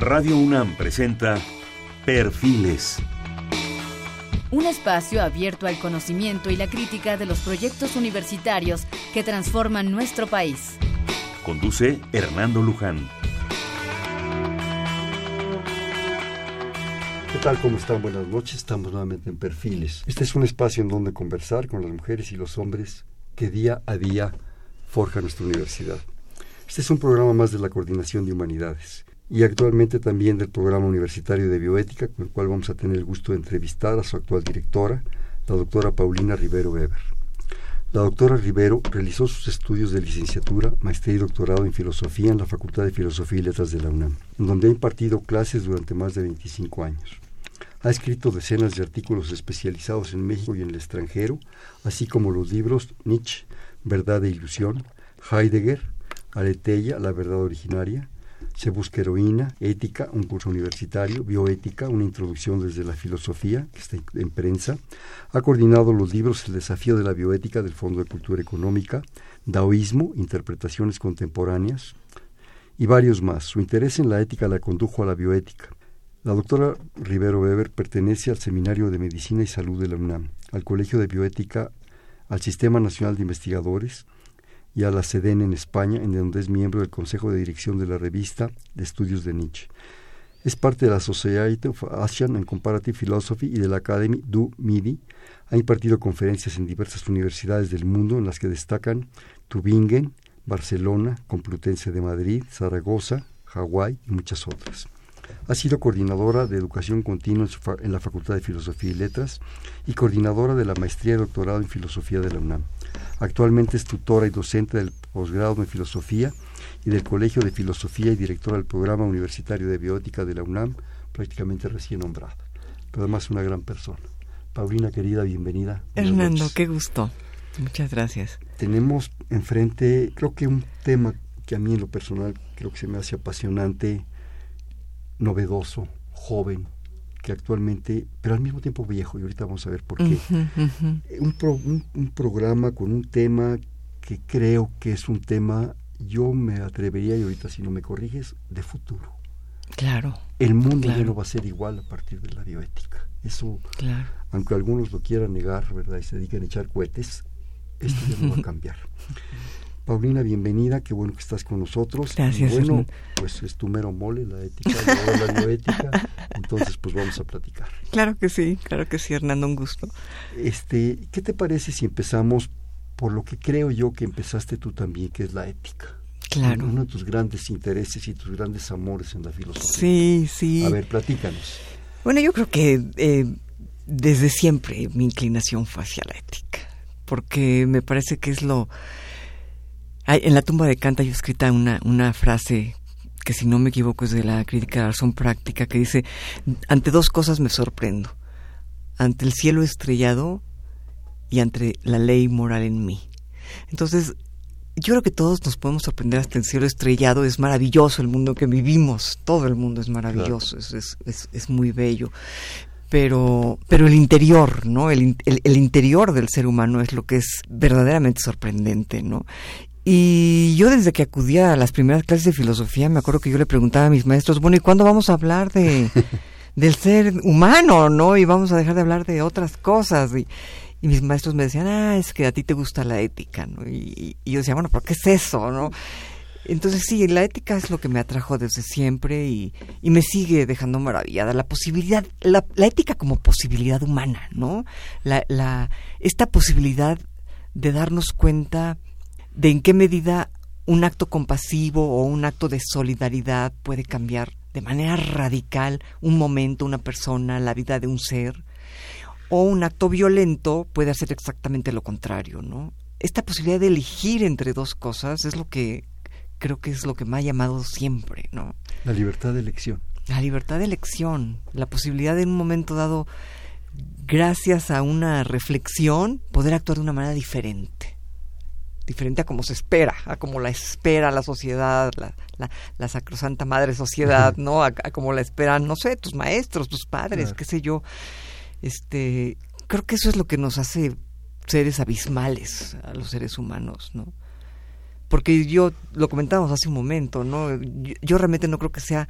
Radio UNAM presenta Perfiles. Un espacio abierto al conocimiento y la crítica de los proyectos universitarios que transforman nuestro país. Conduce Hernando Luján. ¿Qué tal? ¿Cómo están? Buenas noches. Estamos nuevamente en Perfiles. Este es un espacio en donde conversar con las mujeres y los hombres que día a día forja nuestra universidad. Este es un programa más de la Coordinación de Humanidades y actualmente también del Programa Universitario de Bioética, con el cual vamos a tener el gusto de entrevistar a su actual directora, la doctora Paulina Rivero Weber. La doctora Rivero realizó sus estudios de licenciatura, maestría y doctorado en filosofía en la Facultad de Filosofía y Letras de la UNAM, donde ha impartido clases durante más de 25 años. Ha escrito decenas de artículos especializados en México y en el extranjero, así como los libros Nietzsche, Verdad e Ilusión, Heidegger, Aletheia, La Verdad Originaria, se busca heroína, ética, un curso universitario, bioética, una introducción desde la filosofía, que está en prensa. Ha coordinado los libros El desafío de la bioética del Fondo de Cultura Económica, Daoísmo, interpretaciones contemporáneas y varios más. Su interés en la ética la condujo a la bioética. La doctora Rivero Weber pertenece al Seminario de Medicina y Salud de la UNAM, al Colegio de Bioética, al Sistema Nacional de Investigadores, y a la SEDEN en España, en donde es miembro del Consejo de Dirección de la revista de Estudios de Nietzsche. Es parte de la Society of Asian and Comparative Philosophy y de la Academy du Midi. Ha impartido conferencias en diversas universidades del mundo, en las que destacan Tübingen, Barcelona, Complutense de Madrid, Zaragoza, Hawái y muchas otras. Ha sido coordinadora de educación continua en la Facultad de Filosofía y Letras y coordinadora de la maestría y doctorado en Filosofía de la UNAM. Actualmente es tutora y docente del posgrado en Filosofía y del Colegio de Filosofía y directora del Programa Universitario de Biótica de la UNAM, prácticamente recién nombrada. Pero además una gran persona. Paulina, querida, bienvenida. Hernando, qué gusto. Muchas gracias. Tenemos enfrente, creo que un tema que a mí en lo personal creo que se me hace apasionante, novedoso, joven, que actualmente, pero al mismo tiempo viejo, y ahorita vamos a ver por qué. Un, un, programa con un tema que creo que es un tema, yo me atrevería, y ahorita si no me corriges, de futuro. Claro. El mundo ya no va a ser igual a partir de la bioética. Eso, claro. aunque algunos lo quieran negar, ¿verdad? Y se dediquen a echar cohetes, esto ya no va a cambiar. Paulina, bienvenida, qué bueno que estás con nosotros. Gracias. bueno, pues es tu mero mole la ética, la bioética, entonces pues vamos a platicar. Claro que sí, claro que sí, Hernando, un gusto. Este, ¿qué te parece si empezamos por lo que creo yo que empezaste tú también, que es la ética? Claro. Uno de tus grandes intereses y tus grandes amores en la filosofía. Sí, sí. A ver, platícanos. Bueno, yo creo que eh, desde siempre mi inclinación fue hacia la ética, porque me parece que es lo en la tumba de Kant hay escrita una, una frase que si no me equivoco es de la crítica de la razón práctica que dice, ante dos cosas me sorprendo, ante el cielo estrellado y ante la ley moral en mí. Entonces, yo creo que todos nos podemos sorprender hasta el cielo estrellado, es maravilloso el mundo que vivimos, todo el mundo es maravilloso, es, es, es, muy bello. Pero, pero el interior, ¿no? El, el, el, interior del ser humano es lo que es verdaderamente sorprendente, ¿no? Y yo desde que acudía a las primeras clases de filosofía, me acuerdo que yo le preguntaba a mis maestros, bueno, ¿y cuándo vamos a hablar de del ser humano, no? Y vamos a dejar de hablar de otras cosas. Y, mis maestros me decían, ah, es que a ti te gusta la ética, ¿no? Y, yo decía, bueno, ¿por qué es eso, no? Entonces sí, la ética es lo que me atrajo desde siempre y, y me sigue dejando maravillada. La posibilidad, la, la ética como posibilidad humana, ¿no? La, la, esta posibilidad de darnos cuenta de en qué medida un acto compasivo o un acto de solidaridad puede cambiar de manera radical un momento, una persona, la vida de un ser, o un acto violento puede hacer exactamente lo contrario, ¿no? Esta posibilidad de elegir entre dos cosas es lo que creo que es lo que me ha llamado siempre, ¿no? La libertad de elección. La libertad de elección, la posibilidad de en un momento dado, gracias a una reflexión, poder actuar de una manera diferente diferente a como se espera, a como la espera la sociedad, la, la, sacrosanta madre sociedad, ¿no? A, como la esperan, no sé, tus maestros, tus padres, qué sé yo. Este, creo que eso es lo que nos hace seres abismales a los seres humanos, ¿no? Porque yo lo comentábamos hace un momento, ¿no? Yo, realmente no creo que sea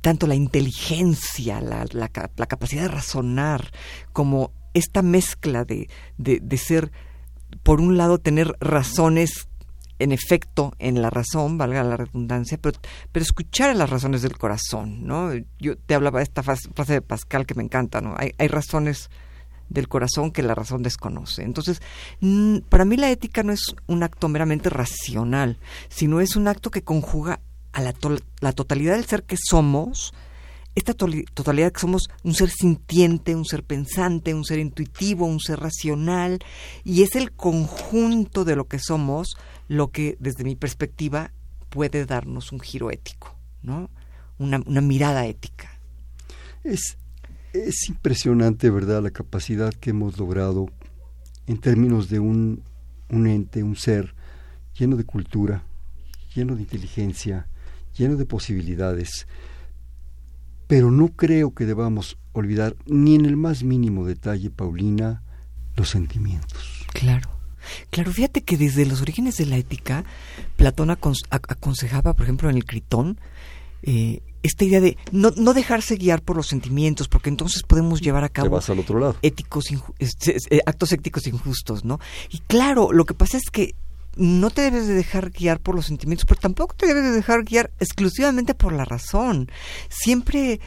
tanto la inteligencia, la, la, la capacidad de razonar, como esta mezcla de, de, de ser, por un lado, tener razones en efecto en la razón, valga la redundancia, pero, pero escuchar las razones del corazón, ¿no? Yo te hablaba de esta frase de Pascal que me encanta, ¿no? Hay, hay razones del corazón que la razón desconoce. Entonces, para mí la ética no es un acto meramente racional, sino es un acto que conjuga a la, to la totalidad del ser que somos, esta totalidad que somos un ser sintiente, un ser pensante, un ser intuitivo, un ser racional, y es el conjunto de lo que somos lo que desde mi perspectiva puede darnos un giro ético, ¿no? Una, una mirada ética. Es, es impresionante, ¿verdad?, la capacidad que hemos logrado en términos de un, un ente, un ser lleno de cultura, lleno de inteligencia, lleno de posibilidades, pero no creo que debamos olvidar ni en el más mínimo detalle, Paulina, los sentimientos. Claro. Claro, fíjate que desde los orígenes de la ética, Platón aconsejaba, por ejemplo, en el Critón, eh, esta idea de no, no, dejarse guiar por los sentimientos, porque entonces podemos llevar a cabo al otro lado. éticos eh, actos éticos injustos, ¿no? Y claro, lo que pasa es que no te debes de dejar guiar por los sentimientos, pero tampoco te debes de dejar guiar exclusivamente por la razón. Siempre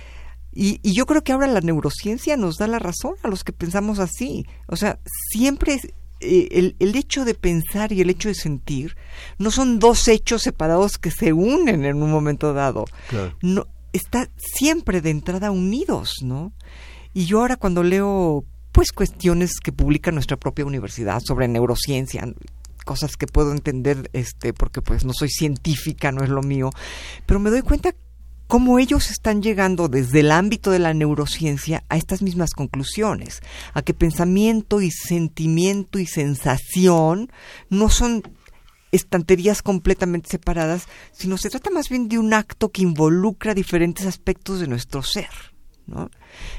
y, y, yo creo que ahora la neurociencia nos da la razón a los que pensamos así. O sea, siempre eh, el, el, hecho de pensar y el hecho de sentir no son dos hechos separados que se unen en un momento dado. Claro. No, está siempre de entrada unidos, ¿no? Y yo ahora cuando leo pues cuestiones que publica nuestra propia universidad sobre neurociencia, cosas que puedo entender este porque pues no soy científica, no es lo mío, pero me doy cuenta cómo ellos están llegando desde el ámbito de la neurociencia a estas mismas conclusiones, a que pensamiento y sentimiento y sensación no son estanterías completamente separadas, sino se trata más bien de un acto que involucra diferentes aspectos de nuestro ser. ¿No?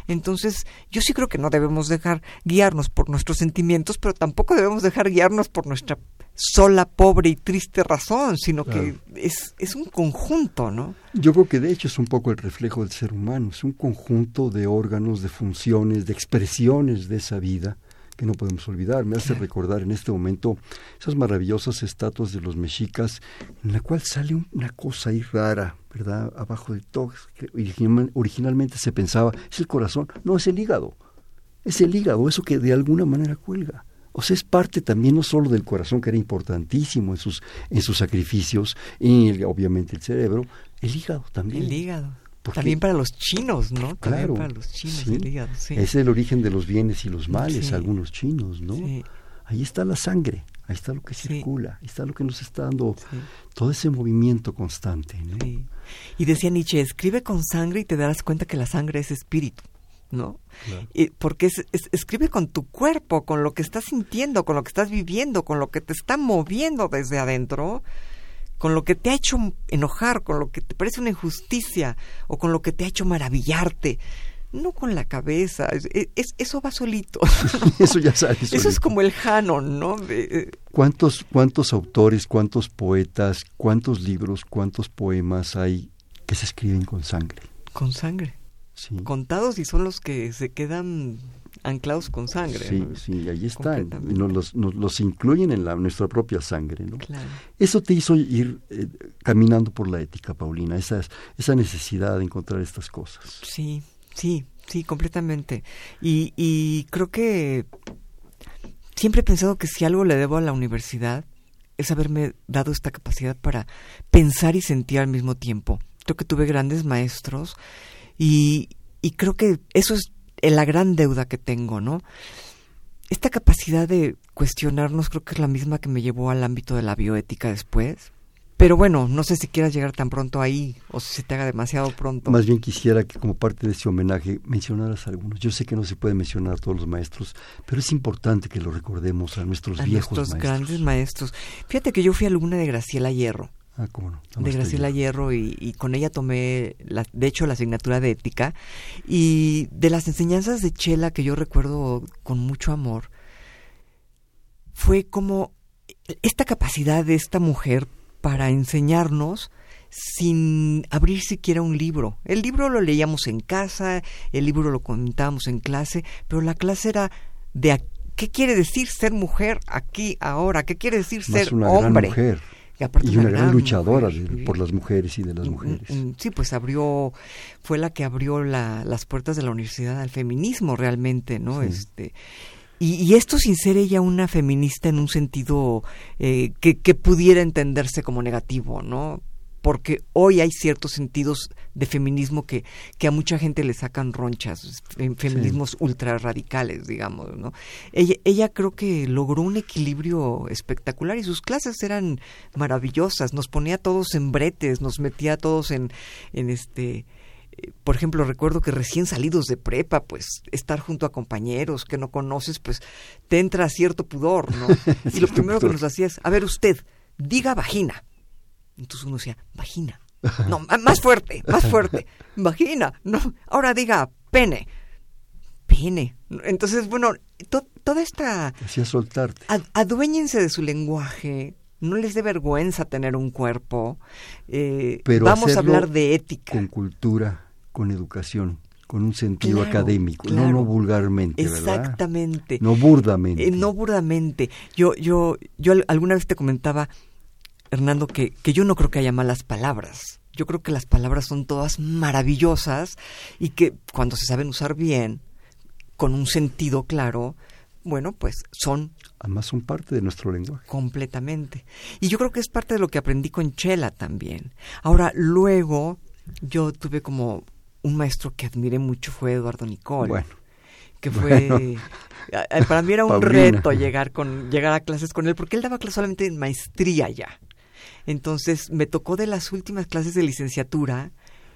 Entonces, yo sí creo que no debemos dejar guiarnos por nuestros sentimientos, pero tampoco debemos dejar guiarnos por nuestra sola, pobre y triste razón, sino que es, es un conjunto, ¿no? Yo creo que de hecho es un poco el reflejo del ser humano, es un conjunto de órganos, de funciones, de expresiones de esa vida que no podemos olvidar. Me hace recordar en este momento esas maravillosas estatuas de los mexicas, en la cual sale una cosa ahí rara, ¿verdad? Abajo de todo, que originalmente se pensaba, es el corazón, no, es el hígado. Es el hígado, eso que de alguna manera cuelga. O sea, es parte también no solo del corazón, que era importantísimo en sus, en sus sacrificios, y obviamente el cerebro, el hígado también. El hígado. También para los chinos, ¿no? Claro. para los chinos, sí. el hígado, sí. Es el origen de los bienes y los males, Sí. algunos chinos, ¿no? Ahí está la sangre, ahí está lo que circula, ahí está lo que nos está dando todo ese movimiento constante, ¿no? Y decía Nietzsche, escribe con sangre y te darás cuenta que la sangre es espíritu, ¿no? Claro. Y porque es, es- escribe con tu cuerpo, con lo que estás sintiendo, con lo que estás viviendo, con lo que te está moviendo desde adentro, con lo que te ha hecho enojar, con lo que te parece una injusticia o con lo que te ha hecho maravillarte. No con la cabeza, es, es- eso va solito. Eso ya sabes. Eso es como el Hanon, ¿no? De- eh, ¿Cuántos, ¿Cuántos autores, cuántos poetas, cuántos libros, cuántos poemas hay que se escriben con sangre? con sangre. Sí, Contados y son los que se quedan anclados con sangre. sí, ¿no? sí, ahí están. Nos los, nos los incluyen en la, nuestra propia sangre, ¿no? Claro. Eso te hizo ir eh, caminando por la ética, Paulina, esa, esa necesidad de encontrar estas cosas. Sí, sí, sí, completamente. Y, y creo que siempre he pensado que si algo le debo a la universidad es haberme dado esta capacidad para pensar y sentir al mismo tiempo. Creo que tuve grandes maestros y, y creo que eso es la gran deuda que tengo, ¿no? Esta capacidad de cuestionarnos creo que es la misma que me llevó al ámbito de la bioética después. Pero bueno, no sé si quieras llegar tan pronto ahí o si se te haga demasiado pronto. Más bien quisiera que como parte de ese homenaje mencionaras algunos. Yo sé que no se puede mencionar a todos los maestros, pero es importante que lo recordemos a nuestros a viejos nuestros maestros. grandes maestros. Fíjate que yo fui alumna de Graciela Hierro, Ah, cómo no. de Nada Graciela. Hierro y, y con ella tomé, la, de hecho, la asignatura de ética y de las enseñanzas de Chela que yo recuerdo con mucho amor fue como esta capacidad de esta mujer para enseñarnos sin abrir siquiera un libro. El libro lo leíamos en casa, el libro lo comentábamos en clase, pero la clase era de qué quiere decir ser mujer aquí, ahora, qué quiere decir ser una hombre. Gran mujer. Y, una, gran, luchadora por las mujeres y de las mujeres. Sí, pues abrió, fue la que abrió las puertas de la universidad al feminismo realmente, ¿no? Este y, esto sin ser ella una feminista en un sentido eh, que, que pudiera entenderse como negativo, ¿no? porque hoy hay ciertos sentidos de feminismo que, que a mucha gente le sacan ronchas, feminismos ultra radicales, digamos, ¿no? Ella, ella creo que logró un equilibrio espectacular y sus clases eran maravillosas, nos ponía a todos en bretes, nos metía a todos en, en este por ejemplo, recuerdo que recién salidos de prepa, pues estar junto a compañeros que no conoces, pues te entra cierto pudor, ¿no? y lo primero que nos hacía es, a ver usted, diga vagina. Entonces uno decía, vagina. No, más fuerte, más fuerte. Vagina. No, ahora diga pene. Pene. Entonces, bueno, toda esta... Hacía soltarte. aduéñense de su lenguaje. No les dé vergüenza tener un cuerpo. Eh, Pero vamos a hablar de ética. Con cultura, con educación con un sentido académico, no, no vulgarmente, Exactamente. No burdamente. Eh, no burdamente. Yo, yo, yo alguna vez te comentaba Hernando, que, que yo no creo que haya malas palabras. Yo creo que las palabras son todas maravillosas y que cuando se saben usar bien, con un sentido claro, bueno, pues son... Además son parte de nuestro lenguaje. Completamente. Y yo creo que es parte de lo que aprendí con Chela también. Ahora, luego, yo tuve como un maestro que admiré mucho, fue Eduardo Nicole. Bueno. Que fue... Para mí era un reto llegar, con, llegar a clases con él, porque él daba clases solamente en maestría ya. Entonces me tocó de las últimas clases de licenciatura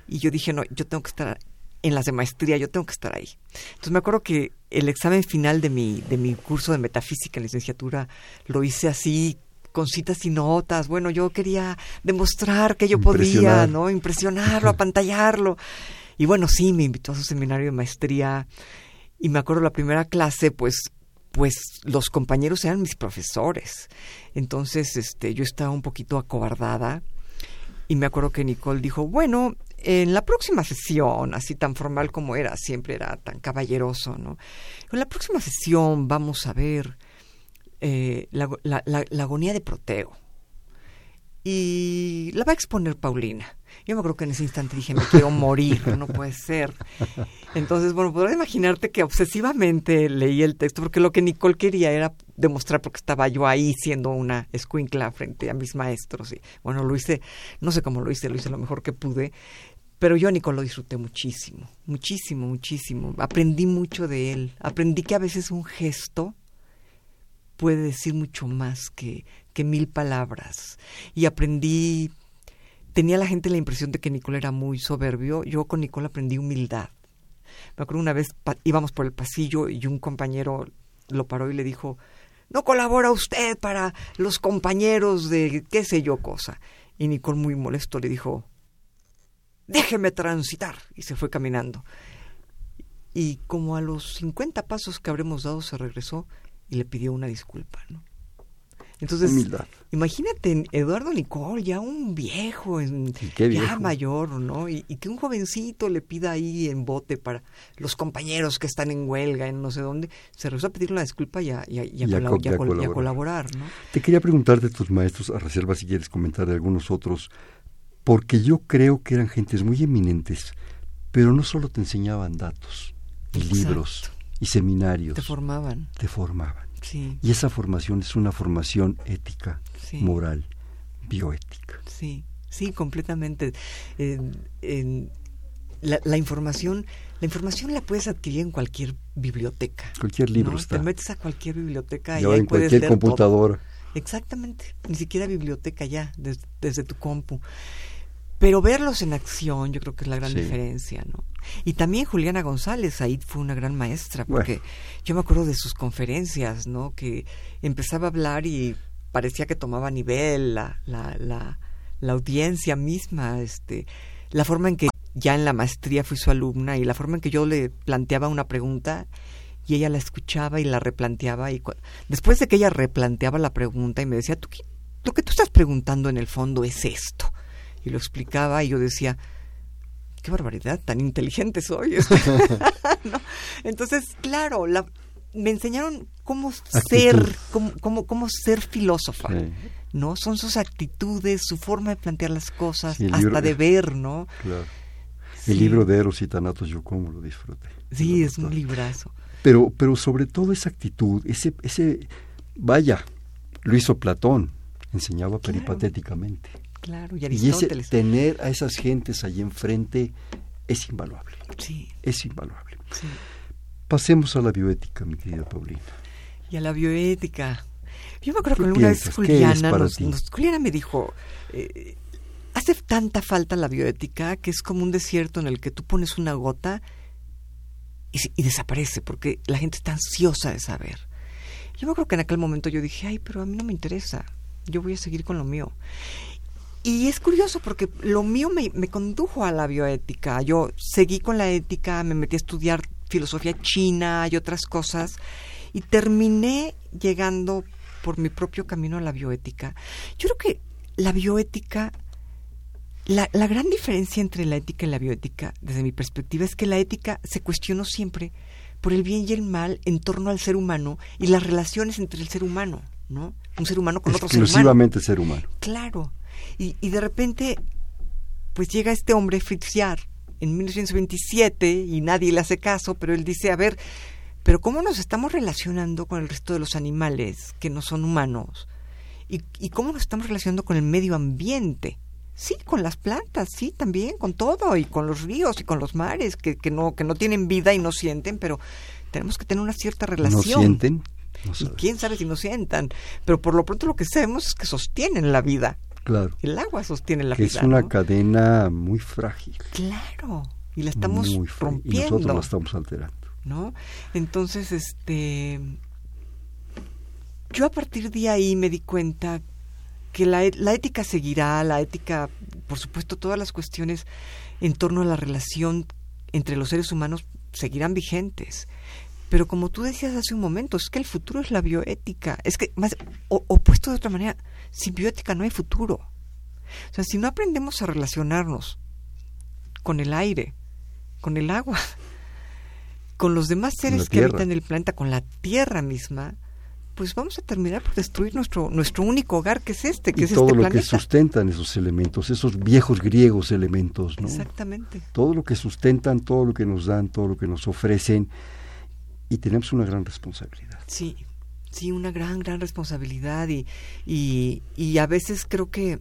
y yo dije, no, yo tengo que estar en las de maestría, yo tengo que estar ahí. Entonces me acuerdo que el examen final de mi, de mi curso de metafísica en licenciatura lo hice así con citas y notas. Bueno, yo quería demostrar que yo podía, ¿no? Impresionarlo, apantallarlo. Y bueno, sí, me invitó a su seminario de maestría. Y me acuerdo la primera clase, pues pues los compañeros eran mis profesores. Entonces, este, yo estaba un poquito acobardada y me acuerdo que Nicole dijo, bueno, en la próxima sesión, así tan formal como era, siempre era tan caballeroso, ¿no? En la próxima sesión vamos a ver eh, la, la agonía de Proteo. Y la va a exponer Paulina. Yo me acuerdo que en ese instante dije, me quiero morir, no puede ser. Entonces, bueno, podrás imaginarte que obsesivamente leí el texto, porque lo que Nicole quería era demostrar porque estaba yo ahí siendo una escuincla frente a mis maestros. Y bueno, lo hice, no sé cómo lo hice, lo hice lo mejor que pude. Pero yo a Nicole lo disfruté muchísimo, muchísimo, muchísimo. Aprendí mucho de él. Aprendí que a veces un gesto puede decir mucho más que, mil palabras. Y aprendí tenía la gente la impresión de que Nicole era muy soberbio. Yo con Nicole aprendí humildad. Me acuerdo una vez íbamos por el pasillo y un compañero lo paró y le dijo, no colabora usted para los compañeros de qué sé yo cosa. Y Nicole muy molesto le dijo, déjeme transitar. Y se fue caminando. Y como a los 50 pasos que habremos dado se regresó y le pidió una disculpa. Entonces, imagínate Eduardo Nicol, ya un viejo, ya mayor, ¿no? Y, que un jovencito le pida ahí en bote para los compañeros que están en huelga, en no sé dónde, se rehusó a pedir una disculpa y a, colaborar. ¿no? Te quería preguntar de tus maestros, a reserva si quieres comentar de algunos otros, porque yo creo que eran gentes muy eminentes, pero no solo te enseñaban datos, y libros, y seminarios. Te formaban. Te formaban y esa formación es una formación ética, moral, bioética. Sí, sí, completamente. la, información, la información la puedes adquirir en cualquier biblioteca. Cualquier libro está. Te metes a cualquier biblioteca y, ahí en puedes cualquier computadora. Exactamente, ni siquiera biblioteca ya, desde tu compu. Pero verlos en acción, yo creo que es la gran diferencia, ¿no? Y también Juliana González, ahí fue una gran maestra, porque yo me acuerdo de sus conferencias, ¿no? Que empezaba a hablar y parecía que tomaba nivel la, la, la, la audiencia misma, este, la forma en que ya en la maestría fui su alumna y la forma en que yo le planteaba una pregunta y ella la escuchaba y la replanteaba y después de que ella replanteaba la pregunta y me decía, tú, lo que tú estás preguntando en el fondo es esto y lo explicaba y yo decía, qué barbaridad, tan inteligente soy. Entonces, claro, la, me enseñaron cómo ser, cómo, cómo, cómo, ser filósofa. ¿no? Son sus actitudes, su forma de plantear las cosas, hasta de ver, ¿no? Claro. El libro de Eros y Tanatos yo como lo disfruté. Sí, es un librazo. Pero, pero sobre todo esa actitud, ese, ese, vaya, lo hizo Platón, enseñaba peripatéticamente. Claro, y Aristóteles. Y ese, tener a esas gentes allí enfrente es invaluable. Sí. Es invaluable. Sí. Pasemos a la bioética, mi querida Paulina. Y a la bioética. Yo me acuerdo que alguna vez Juliana, Juliana me dijo, eh, hace tanta falta la bioética que es como un desierto en el que tú pones una gota y, desaparece porque la gente está ansiosa de saber. Yo me acuerdo que en aquel momento yo dije, ay, pero a mí no me interesa, yo voy a seguir con lo mío. Y es curioso porque lo mío me, me condujo a la bioética. Yo seguí con la ética, me metí a estudiar filosofía china y otras cosas y terminé llegando por mi propio camino a la bioética. Yo creo que la bioética, la, la, gran diferencia entre la ética y la bioética, desde mi perspectiva, es que la ética se cuestionó siempre por el bien y el mal en torno al ser humano y las relaciones entre el ser humano, ¿no? Un ser humano con otro ser humano. Exclusivamente ser humano. Claro. Y, y de repente, pues llega este hombre, Fritz Jahr, en 1927, y nadie le hace caso, pero él dice, a ver, pero ¿cómo nos estamos relacionando con el resto de los animales que no son humanos? ¿Y, cómo nos estamos relacionando con el medio ambiente? Sí, con las plantas, sí, también, con todo, y con los ríos y con los mares, que, que, no, que no tienen vida y no sienten, pero tenemos que tener una cierta relación. ¿No sienten? y quién sabe si no sientan. Pero por lo pronto lo que sabemos es que sostienen la vida. Claro. El agua sostiene la que vida. Es una cadena muy frágil. Claro. Y la estamos rompiendo. Y nosotros la estamos alterando. ¿no? Entonces, este, yo a partir de ahí me di cuenta que la, la ética seguirá, la ética, por supuesto, todas las cuestiones en torno a la relación entre los seres humanos seguirán vigentes. Pero como tú decías hace un momento, es que el futuro es la bioética. Es que, más, opuesto de otra manera, sin bioética no hay futuro. O sea, si no aprendemos a relacionarnos con el aire, con el agua, con los demás seres que habitan el planeta, con la Tierra misma, pues vamos a terminar por destruir nuestro nuestro único hogar que es este, que es todo este lo que sustentan esos elementos, esos viejos griegos elementos, ¿no? Exactamente. Todo lo que sustentan, todo lo que nos dan, todo lo que nos ofrecen y tenemos una gran responsabilidad. Sí, sí, una gran gran responsabilidad y y, a veces creo que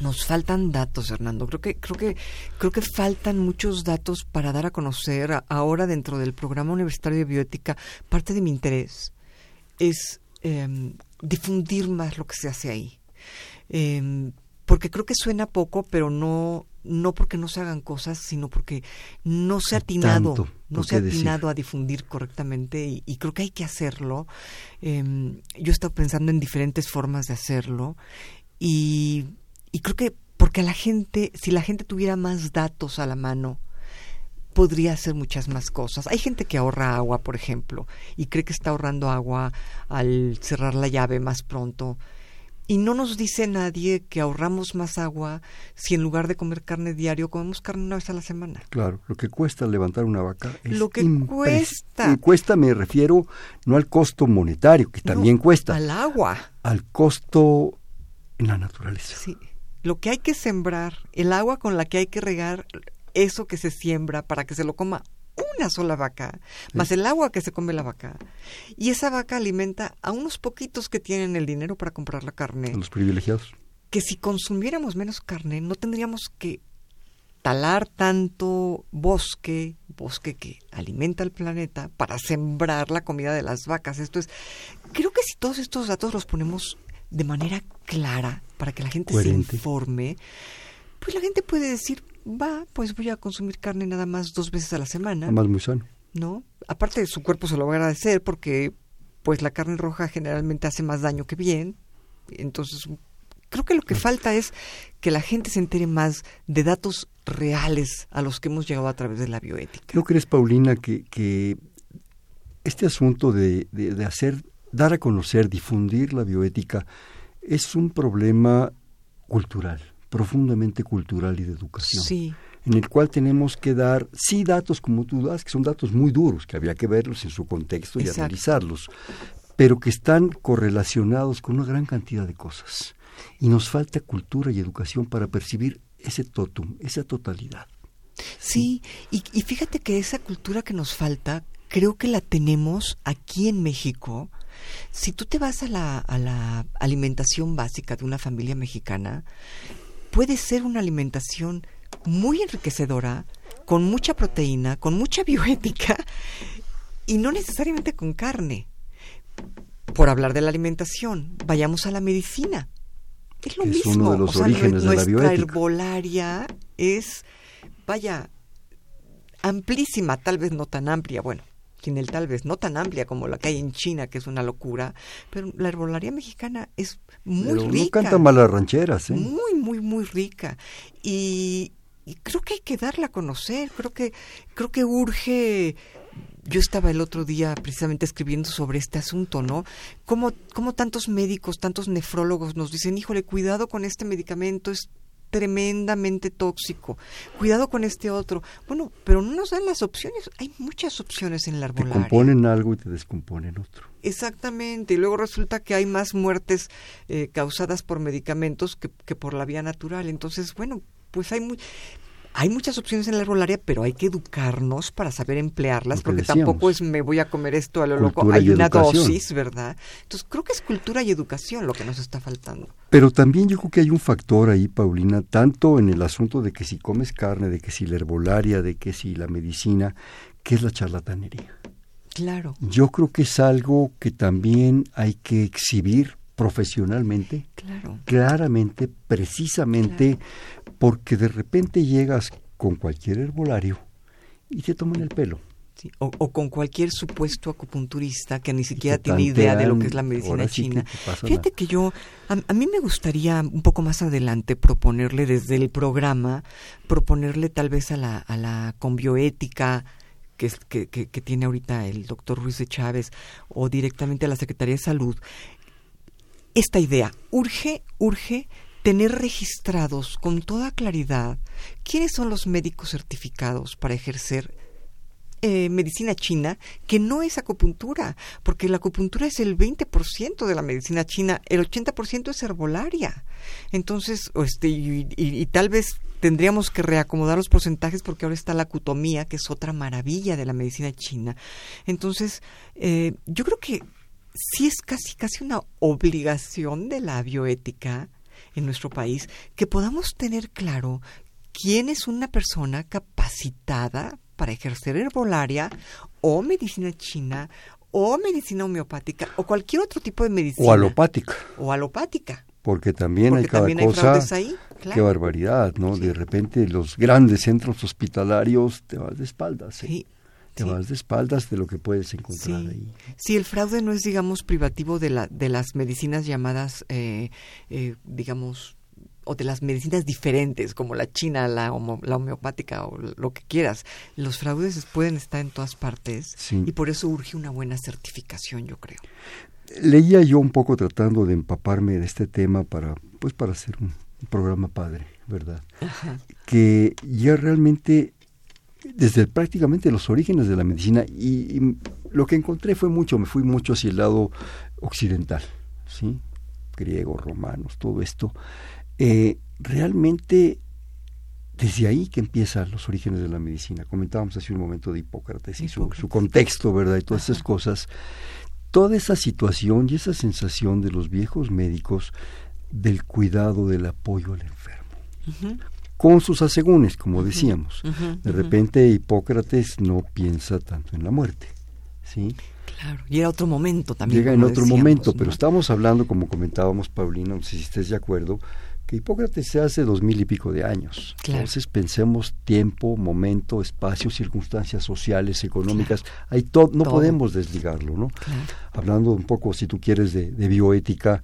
nos faltan datos, Hernando. Creo que, creo que, creo que faltan muchos datos para dar a conocer ahora dentro del programa universitario de bioética. Parte de mi interés es em, difundir más lo que se hace ahí. Em, porque creo que suena poco, pero no, no porque no se hagan cosas, sino porque no se ha atinado, no se ha atinado a difundir correctamente y, creo que hay que hacerlo. Em, yo he estado pensando en diferentes formas de hacerlo y y creo que porque a la gente, si la gente tuviera más datos a la mano, podría hacer muchas más cosas. Hay gente que ahorra agua, por ejemplo, y cree que está ahorrando agua al cerrar la llave más pronto. Y no nos dice nadie que ahorramos más agua si en lugar de comer carne diario comemos carne una vez a la semana. Claro, lo que cuesta levantar una vaca es lo que cuesta. Y cuesta me refiero no al costo monetario, que también cuesta. Al agua. Al costo en la naturaleza. Sí lo que hay que sembrar, el agua con la que hay que regar eso que se siembra para que se lo coma una sola vaca, más el agua que se come la vaca. Y esa vaca alimenta a unos poquitos que tienen el dinero para comprar la carne. A los privilegiados. Que si consumiéramos menos carne, no tendríamos que talar tanto bosque, bosque que alimenta el planeta, para sembrar la comida de las vacas. Esto es, creo que si todos estos datos los ponemos de manera clara para que la gente se informe, pues la gente puede decir, va, pues voy a consumir carne nada más dos veces a la semana. Más muy sano. ¿No? Aparte, su cuerpo se lo va a agradecer porque pues la carne roja generalmente hace más daño que bien. Entonces, creo que lo que falta es que la gente se entere más de datos reales a los que hemos llegado a través de la bioética. ¿No crees, Paulina, que, que este asunto de, de hacer dar a conocer, difundir la bioética es un problema cultural, profundamente cultural y de educación. Sí. En el cual tenemos que dar, sí, datos como tú das, que son datos muy duros, que había que verlos en su contexto y Exacto. analizarlos, pero que están correlacionados con una gran cantidad de cosas. Y nos falta cultura y educación para percibir ese totum, esa totalidad. Sí, y, y fíjate que esa cultura que nos falta, creo que la tenemos aquí en México. Si tú te vas a la, a la alimentación básica de una familia mexicana, puede ser una alimentación muy enriquecedora, con mucha proteína, con mucha bioética y no necesariamente con carne. Por hablar de la alimentación, vayamos a la medicina. Es lo es mismo. uno de los o sea, orígenes de la nuestra bioética. herbolaria es, vaya, amplísima, tal vez no tan amplia, bueno, sin el tal vez no tan amplia como la que hay en China, que es una locura, pero la herbolaria mexicana es muy Pero rica. no cantan mal las rancheras, ¿eh? Muy, muy, rica. Y, y creo que hay que darla a conocer, creo que, creo que urge yo estaba el otro día precisamente escribiendo sobre este asunto, ¿no? Cómo, cómo tantos médicos, tantos nefrólogos nos dicen, híjole, cuidado con este medicamento, es tremendamente tóxico, cuidado con este otro. Bueno, pero no nos dan las opciones, hay muchas opciones en la Te herbolaria. componen algo y te descomponen otro. Exactamente, y luego resulta que hay más muertes eh, causadas por medicamentos que, que por la vía natural. Entonces, bueno, pues hay muy, hay muchas opciones en la herbolaria, pero hay que educarnos para saber emplearlas, porque decíamos. tampoco es me voy a comer esto a lo loco. Hay una educación. dosis, ¿verdad? Entonces, creo que es cultura y educación lo que nos está faltando. Pero también yo creo que hay un factor ahí, Paulina, tanto en el asunto de que si comes carne, de que si la herbolaria, de que si la medicina, que es la charlatanería. Claro. Yo creo que es algo que también hay que exhibir profesionalmente, Claro. claramente, precisamente, porque de repente llegas con cualquier herbolario y te toman el pelo. Sí, O, o con cualquier supuesto acupunturista que ni siquiera tiene idea de lo que es la medicina sí china. Fíjate que yo, a, a mí me gustaría un poco más adelante proponerle desde el programa, proponerle tal vez a la, a la conbioética que, que, que tiene ahorita el doctor Ruiz de Chávez o directamente a la Secretaría de Salud, esta idea. Urge, urge tener registrados con toda claridad quiénes son los médicos certificados para ejercer eh, medicina china que no es acupuntura, porque la acupuntura es el 20% de la medicina china, el 80% es herbolaria. Entonces, este, y tal vez tendríamos que reacomodar los porcentajes porque ahora está la acutomía, que es otra maravilla de la medicina china. Entonces, eh, yo creo que sí es casi, casi una obligación de la bioética en nuestro país que podamos tener claro quién es una persona capacitada para ejercer herbolaria o medicina china o medicina homeopática o cualquier otro tipo de medicina O alopática, o alopática porque también porque hay cada también hay cosa. ahí claro. Qué barbaridad, ¿no? Sí. De repente los grandes centros hospitalarios te vas de espaldas. ¿eh? sí Te sí. vas de espaldas de lo que puedes encontrar Sí. ahí. Sí, el fraude no es, digamos, privativo de, la, de las medicinas llamadas, eh, eh, digamos, o de las medicinas diferentes, como la china, la, homo- la homeopática o lo que quieras. Los fraudes pueden estar en todas partes Sí. y por eso urge una buena certificación, yo creo. Leía yo un poco tratando de empaparme de este tema para, pues, para hacer un, un programa padre, ¿verdad? Ajá. Que ya realmente desde prácticamente los orígenes de la medicina y, y lo que encontré fue mucho, me fui mucho hacia el lado occidental, ¿sí? Griegos, romanos, todo esto. Eh, realmente desde ahí que empiezan los orígenes de la medicina. Comentábamos hace un momento de Hipócrates y su, su contexto, ¿verdad? Y todas Ajá. esas cosas. Toda esa situación y esa sensación de los viejos médicos del cuidado, del apoyo al enfermo con sus asegúnes, como decíamos. De repente Hipócrates no piensa tanto en la muerte, ¿sí? Claro, y era otro momento también. Llega en otro decíamos, momento, ¿no? pero estamos hablando, como comentábamos, Paulina, no sé si estés de acuerdo, que Hipócrates se hace dos mil y pico de años. Claro. Entonces pensemos tiempo, momento, espacio, circunstancias sociales, económicas, hay to- no Todo. podemos desligarlo, ¿no? Claro. Hablando un poco, si tú quieres, de, de bioética,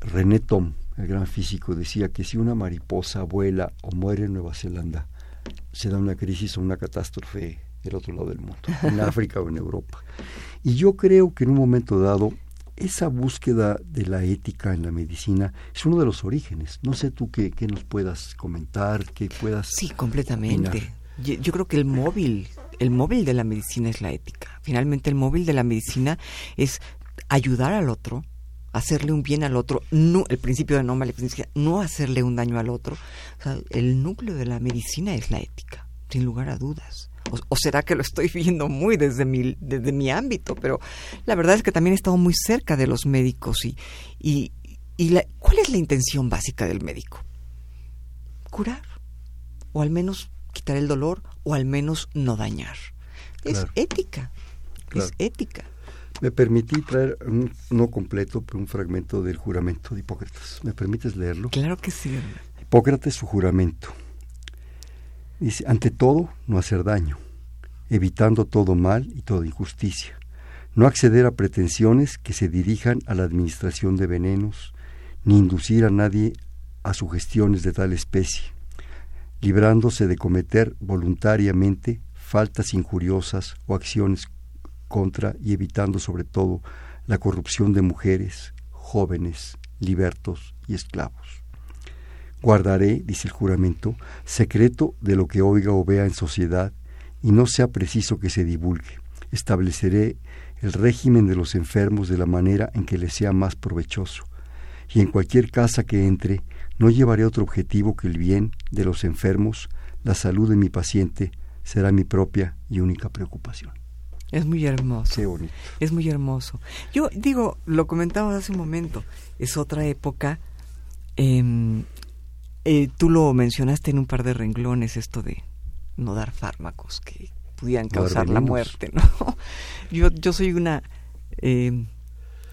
René Tom, el gran físico, decía que si una mariposa vuela o muere en Nueva Zelanda, se da una crisis o una catástrofe del otro lado del mundo, en África o en Europa. Y yo creo que en un momento dado esa búsqueda de la ética en la medicina es uno de los orígenes. No sé tú qué, qué nos puedas comentar, qué puedas... Sí, completamente. Yo, yo, creo que el móvil, el móvil de la medicina es la ética. Finalmente el móvil de la medicina es ayudar al otro, hacerle un bien al otro, no, el principio de no maleficencia, no hacerle un daño al otro. O sea, el núcleo de la medicina es la ética, sin lugar a dudas. O, será que lo estoy viendo muy desde mi, desde mi ámbito, pero la verdad es que también he estado muy cerca de los médicos y, y, y la, ¿cuál es la intención básica del médico? Curar, o al menos quitar el dolor, o al menos no dañar. Es ética, es ética. Me permití traer, un, no completo, pero un fragmento del juramento de Hipócrates. ¿Me permites leerlo? Claro que sí. Hipócrates, su juramento. Dice, ante todo, no hacer daño, evitando todo mal y toda injusticia. No acceder a pretensiones que se dirijan a la administración de venenos, ni inducir a nadie a sugestiones de tal especie, librándose de cometer voluntariamente faltas injuriosas o acciones contra y evitando sobre todo la corrupción de mujeres, jóvenes, libertos y esclavos. Guardaré, dice el juramento, secreto de lo que oiga o vea en sociedad y no sea preciso que se divulgue. Estableceré el régimen de los enfermos de la manera en que les sea más provechoso. Y en cualquier casa que entre, no llevaré otro objetivo que el bien de los enfermos, la salud de mi paciente será mi propia y única preocupación. Es muy hermoso. Es muy hermoso. Yo digo, lo comentaba hace un momento, es otra época. Em, eh, tú lo mencionaste en un par de renglones, esto de no dar fármacos que pudieran causar la muerte, ¿no? Yo, yo soy una em,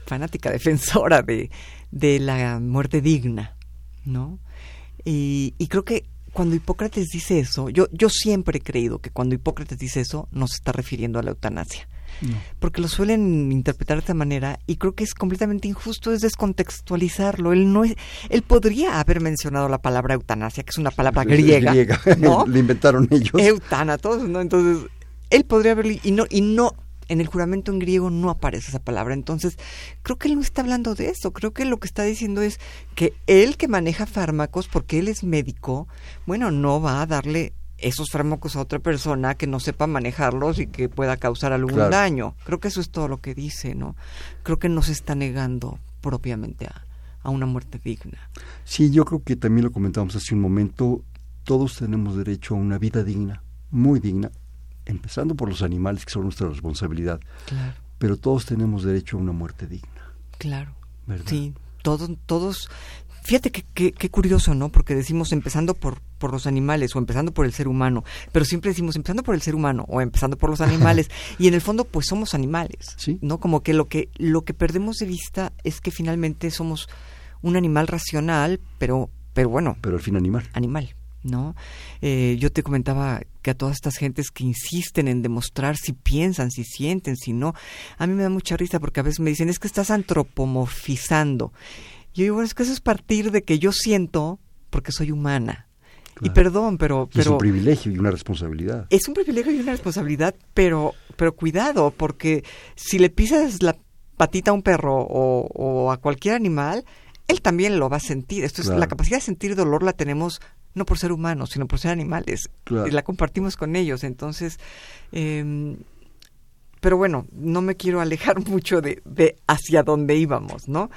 fanática defensora de, de la muerte digna, ¿no? Y, y creo que cuando Hipócrates dice eso, yo, yo siempre he creído que cuando Hipócrates dice eso, no se está refiriendo a la eutanasia. Porque lo suelen interpretar de esta manera y creo que es completamente injusto es descontextualizarlo. Él no es, él podría haber mencionado la palabra eutanasia, que es una palabra griega, ¿no? Le inventaron ellos. Eutánatos, ¿no? Entonces, él podría haberlo y no y no en el juramento en griego no aparece esa palabra. Entonces, creo que él no está hablando de eso. Creo que lo que está diciendo es que él que maneja fármacos, porque él es médico, bueno, no va a darle esos fármacos a otra persona que no sepa manejarlos y que pueda causar algún daño. Creo que eso es todo lo que dice, ¿no? Creo que no se está negando propiamente a, a una muerte digna. Sí, yo creo que también lo comentamos hace un momento, todos tenemos derecho a una vida digna, muy digna, empezando por los animales que son nuestra responsabilidad. Claro. Pero todos tenemos derecho a una muerte digna. Claro. ¿verdad? Sí, todos, todos. Fíjate que, qué curioso, ¿no? Porque decimos empezando por, por los animales o empezando por el ser humano, pero siempre decimos empezando por el ser humano o empezando por los animales y en el fondo pues somos animales, ¿Sí? ¿no? Como que lo que lo que perdemos de vista es que finalmente somos un animal racional, pero pero bueno, pero al fin animal. Animal. ¿no? Eh, yo te comentaba que a todas estas gentes que insisten en demostrar si piensan, si sienten, si no, a mí me da mucha risa porque a veces me dicen, es que estás antropomorfizando. Yo digo, bueno, es que eso es partir de que yo siento porque soy humana. Y perdón, pero, pero... es un privilegio y una responsabilidad. Es un privilegio y una responsabilidad, pero, pero cuidado, porque si le pisas la patita a un perro o, o a cualquier animal, él también lo va a sentir. Esto es, la capacidad de sentir dolor la tenemos no por ser humanos, sino por ser animales. Y la compartimos con ellos. Entonces, eh, pero bueno, no me quiero alejar mucho de, de hacia dónde íbamos, ¿no?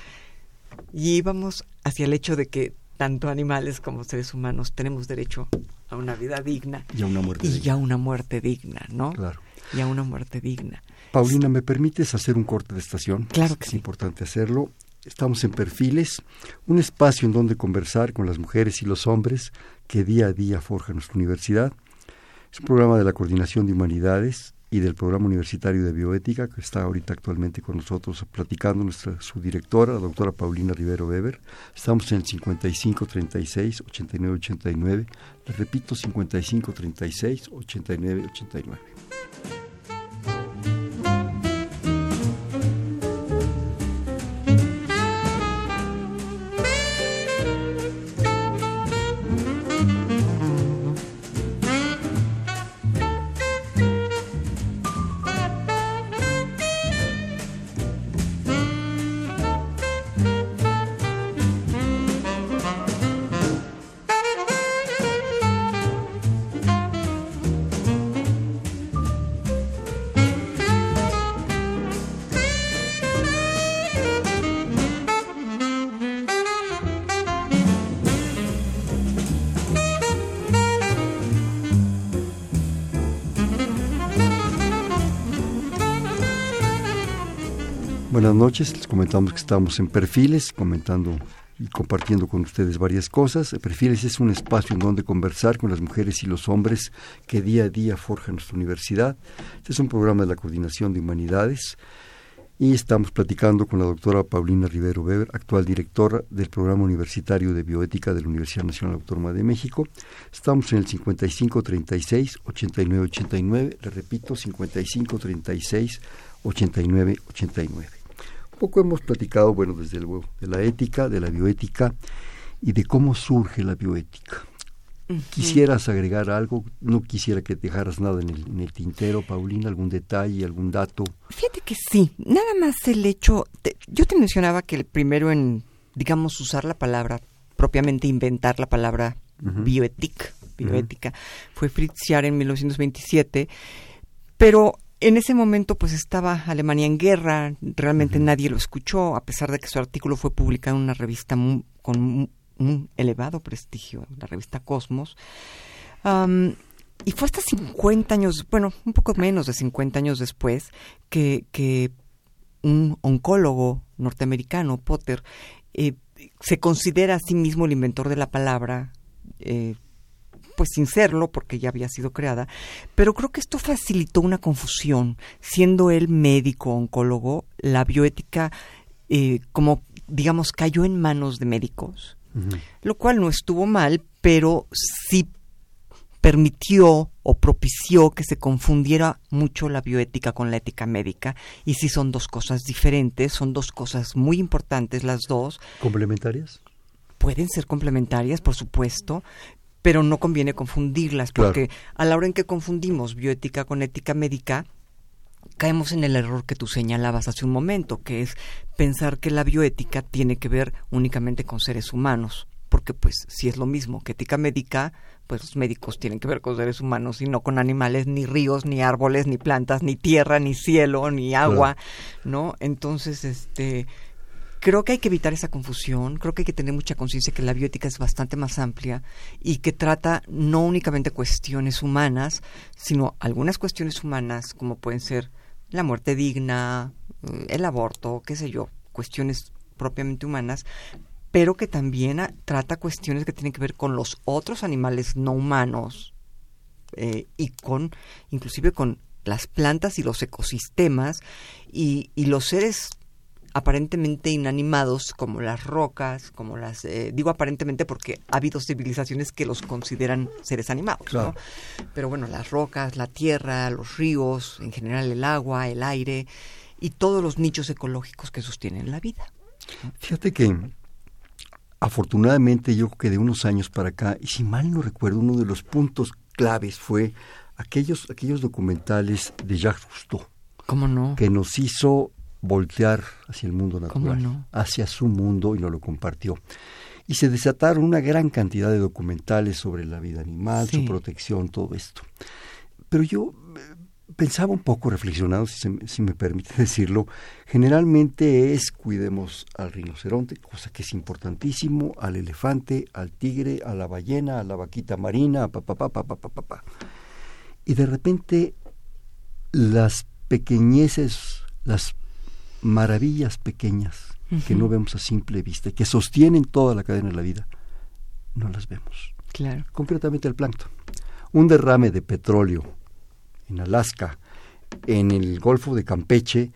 Y íbamos hacia el hecho de que tanto animales como seres humanos tenemos derecho a una vida digna. Y a una muerte y digna. a una muerte digna, ¿no? Claro. Y a una muerte digna. Paulina, ¿me permites hacer un corte de estación? Claro que es sí. importante hacerlo. Estamos en Perfiles, un espacio en donde conversar con las mujeres y los hombres que día a día forjan nuestra universidad. Es un programa de la Coordinación de Humanidades y del Programa Universitario de Bioética, que está ahorita actualmente con nosotros platicando nuestra su directora, la doctora Paulina Rivero Weber. Estamos en el 5536 8989. Les repito, 5536 Buenas noches, les comentamos que estamos en Perfiles, comentando y compartiendo con ustedes varias cosas. Perfiles es un espacio en donde conversar con las mujeres y los hombres que día a día forjan nuestra universidad. Este es un programa de la Coordinación de Humanidades y estamos platicando con la doctora Paulina Rivero Weber, actual directora del Programa Universitario de Bioética de la Universidad Nacional Autónoma de México. Estamos en el 5536-8989, le repito, 5536-8989 poco hemos platicado, bueno, desde luego, de la ética, de la bioética y de cómo surge la bioética. ¿Quisieras agregar algo? No quisiera que dejaras nada en el, tintero, Paulina, algún detalle, algún dato. Fíjate que sí, nada más el hecho, yo te mencionaba que el primero en, digamos, usar la palabra, propiamente inventar la palabra bioética, bioética, fue Fritz Jaar en 1927, pero en ese momento pues estaba Alemania en guerra, realmente nadie lo escuchó, a pesar de que su artículo fue publicado en una revista con un elevado prestigio, la revista Cosmos. y fue hasta 50 años, bueno, un poco menos de 50 años después, que, que un oncólogo norteamericano, Potter, eh, se considera a sí mismo el inventor de la palabra, eh, pues sin serlo, porque ya había sido creada, pero creo que esto facilitó una confusión. Siendo él médico, oncólogo, la bioética, eh, como digamos, cayó en manos de médicos, lo cual no estuvo mal, pero sí permitió o propició que se confundiera mucho la bioética con la ética médica y sí son dos cosas diferentes, son dos cosas muy importantes las dos. ¿Complementarias? Pueden ser complementarias, por supuesto, pero no conviene confundirlas, porque a la hora en que confundimos bioética con ética médica, caemos en el error que tú señalabas hace un momento, que es pensar que la bioética tiene que ver únicamente con seres humanos, porque pues si es lo mismo que ética médica, pues los médicos tienen que ver con seres humanos y no con animales, ni ríos, ni árboles, ni plantas, ni tierra, ni cielo, ni agua, ¿no? Entonces, este Creo que hay que evitar esa confusión, creo que hay que tener mucha conciencia que la bioética es bastante más amplia y que trata no únicamente cuestiones humanas, sino algunas cuestiones humanas como pueden ser la muerte digna, eh, el aborto, qué sé yo, cuestiones propiamente humanas, pero que también trata cuestiones que tienen que ver con los otros animales no humanos eh, y con, inclusive con las plantas y los ecosistemas y, y los seres aparentemente inanimados como las rocas, como las eh, digo aparentemente porque ha habido civilizaciones que los consideran seres animados, ¿no? Pero bueno, las rocas, la tierra, los ríos, en general el agua, el aire y todos los nichos ecológicos que sostienen la vida. Fíjate que afortunadamente yo creo que de unos años para acá, y si mal no recuerdo, uno de los puntos claves fue aquellos aquellos documentales de Jacques Cousteau. ¿Cómo no? Que nos hizo voltear hacia el mundo natural, hacia su mundo y no lo compartió. Y se desataron una gran cantidad de documentales sobre la vida animal, su protección, todo esto. Pero yo eh, pensaba un poco, reflexionado, si, me permite decirlo, generalmente es cuidemos al rinoceronte, cosa que es importantísimo, al elefante, al tigre, a la ballena, a la vaquita marina, pa, pa, pa, pa, pa, pa, pa. Y de repente las pequeñeces, las maravillas pequeñas que no vemos a simple vista, que sostienen toda la cadena de la vida, no las vemos. Claro. Concretamente el plancton. Un derrame de petróleo en Alaska, en el Golfo de Campeche,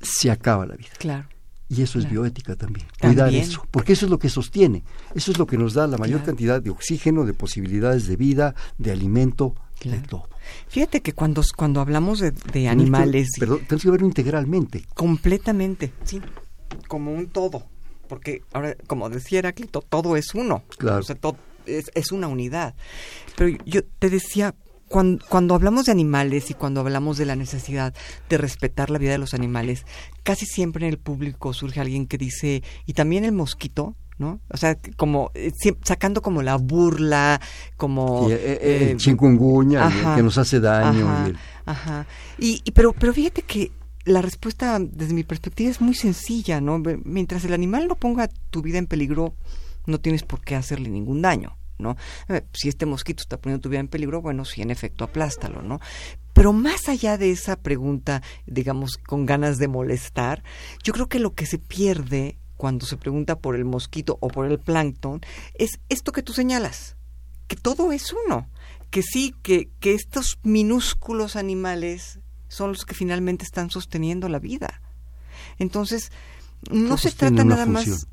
se acaba la vida. Claro. Y eso es bioética también. Cuidar eso, porque eso es lo que sostiene, eso es lo que nos da la mayor cantidad de oxígeno, de posibilidades de vida, de alimento, de todo. Fíjate que cuando, cuando hablamos de, animales... perdón, tenemos que verlo integralmente. Completamente, sí, como un todo. Porque ahora, como decía Heráclito, todo es uno. Claro. O sea, todo es, es una unidad. Pero yo te decía, cuando, cuando, hablamos de animales y cuando hablamos de la necesidad de respetar la vida de los animales, casi siempre en el público surge alguien que dice, ¿y también el mosquito? ¿No? O sea, como eh, sacando como la burla, como... el eh, eh, que nos hace daño. Ajá, y, pero, pero fíjate que la respuesta desde mi perspectiva es muy sencilla, ¿no? Mientras el animal no ponga tu vida en peligro, no tienes por qué hacerle ningún daño, ¿no? Si este mosquito está poniendo tu vida en peligro, bueno, sí, en efecto, aplástalo, ¿no? Pero más allá de esa pregunta, digamos, con ganas de molestar, yo creo que lo que se pierde cuando se pregunta por el mosquito o por el plancton es esto que tú señalas, que todo es uno, que sí, que, que estos minúsculos animales son los que finalmente están sosteniendo la vida. Entonces, no se trata nada más...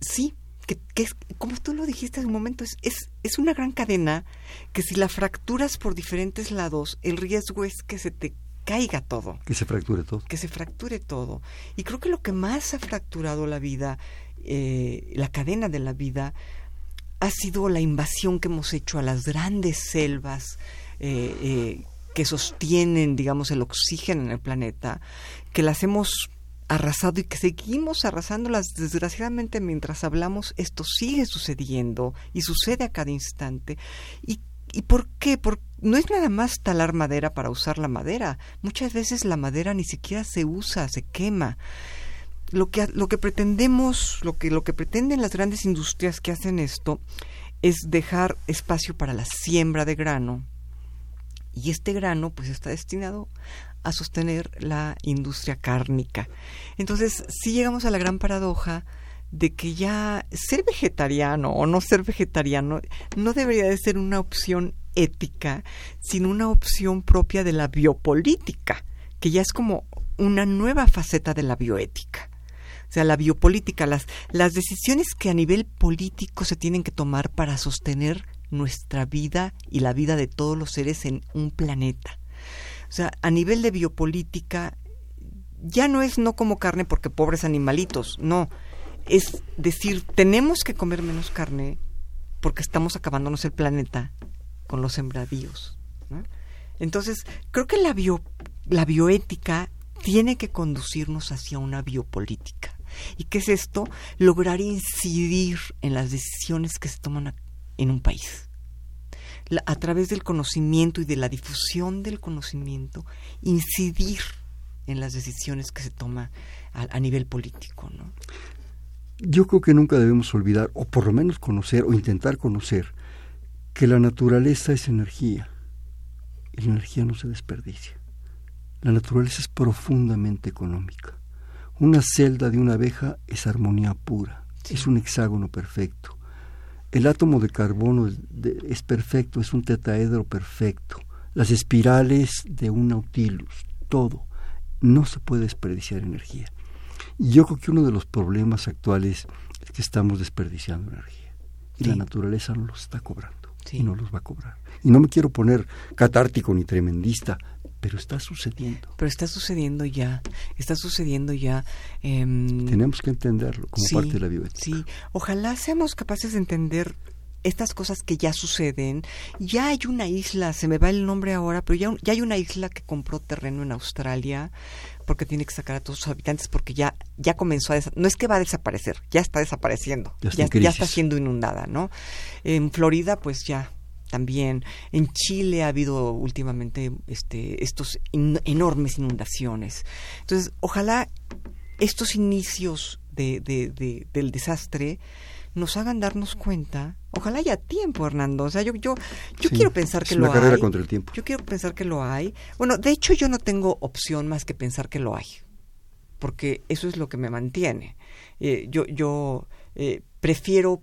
Sí, que, que, es, como tú lo dijiste hace un momento, es, es, es una gran cadena que si la fracturas por diferentes lados, el riesgo es que se te caiga todo. Que se fracture todo. Que se fracture todo. Y creo que lo que más ha fracturado la vida, eh, la cadena de la vida, ha sido la invasión que hemos hecho a las grandes selvas eh, eh, que sostienen, digamos, el oxígeno en el planeta, que las hemos arrasado y que seguimos arrasándolas. Desgraciadamente, mientras hablamos, esto sigue sucediendo y sucede a cada instante. ¿Y, y por qué? Porque no es nada más talar madera para usar la madera. Muchas veces la madera ni siquiera se usa, se quema. Lo que, lo que pretendemos, lo que, lo que pretenden las grandes industrias que hacen esto es dejar espacio para la siembra de grano. Y este grano pues está destinado a sostener la industria cárnica. Entonces, si llegamos a la gran paradoja de que ya ser vegetariano o no ser vegetariano no debería de ser una opción ética, sino una opción propia de la biopolítica, que ya es como una nueva faceta de la bioética. O sea, la biopolítica, las, las decisiones que a nivel político se tienen que tomar para sostener nuestra vida y la vida de todos los seres en un planeta. O sea, a nivel de biopolítica, ya no es no como carne porque pobres animalitos, no. Es decir, tenemos que comer menos carne porque estamos acabándonos el planeta con los sembradíos. Entonces, creo que la, bio, la bioética tiene que conducirnos hacia una biopolítica. ¿Y qué es esto? Lograr incidir en las decisiones que se toman en un país. a través del conocimiento y de la difusión del conocimiento, incidir en las decisiones que se toman a, a nivel político. ¿no? Yo creo que nunca debemos olvidar, o por lo menos conocer, o intentar conocer, que la naturaleza es energía y la energía no se desperdicia. La naturaleza es profundamente económica. Una celda de una abeja es armonía pura, sí. es un hexágono perfecto. El átomo de carbono es, de, es, perfecto, es un tetraedro perfecto. Las espirales de un nautilus, todo. No se puede desperdiciar energía. Y yo creo que uno de los problemas actuales es que estamos desperdiciando energía. Y sí. la naturaleza no los está cobrando. Sí. y no los va a cobrar. Y no me quiero poner catártico ni tremendista, pero está sucediendo. Pero está sucediendo ya, está sucediendo ya. Eh, Tenemos que entenderlo como sí, parte de la bioética. Sí, ojalá seamos capaces de entender estas cosas que ya suceden. Ya hay una isla, se me va el nombre ahora, pero ya, ya hay una isla que compró terreno en Australia porque tiene que sacar a todos sus habitantes porque ya ya comenzó a no es que va a desaparecer ya está desapareciendo ya está, ya, ya está siendo inundada no en Florida pues ya también. En Chile ha habido últimamente este estos in, enormes inundaciones. Entonces ojalá estos inicios de, de, de, del desastre nos hagan darnos cuenta ojalá haya tiempo Hernando o sea yo yo yo sí, quiero pensar que es una lo carrera hay contra el tiempo. yo quiero pensar que lo hay. Bueno de hecho yo no tengo opción más que pensar que lo hay porque eso es lo que me mantiene. Eh, yo yo eh, prefiero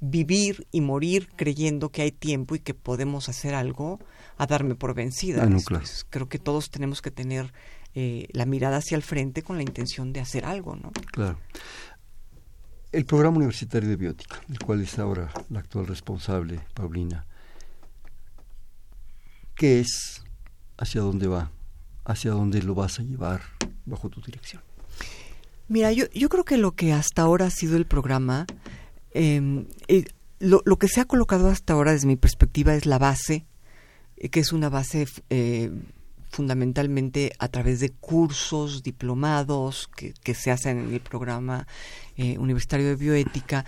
vivir y morir creyendo que hay tiempo y que podemos hacer algo a darme por vencida. Ah, no, claro. creo que todos tenemos que tener eh, la mirada hacia el frente con la intención de hacer algo no claro el programa universitario de biótica, del cual es ahora la actual responsable, Paulina, ¿qué es? ¿Hacia dónde va? ¿Hacia dónde lo vas a llevar bajo tu dirección? Mira, yo, yo creo que lo que hasta ahora ha sido el programa, eh, eh, lo, lo, que se ha colocado hasta ahora desde mi perspectiva es la base, eh, que es una base eh, fundamentalmente a través de cursos, diplomados que, se hacen en el programa eh, universitario de bioética,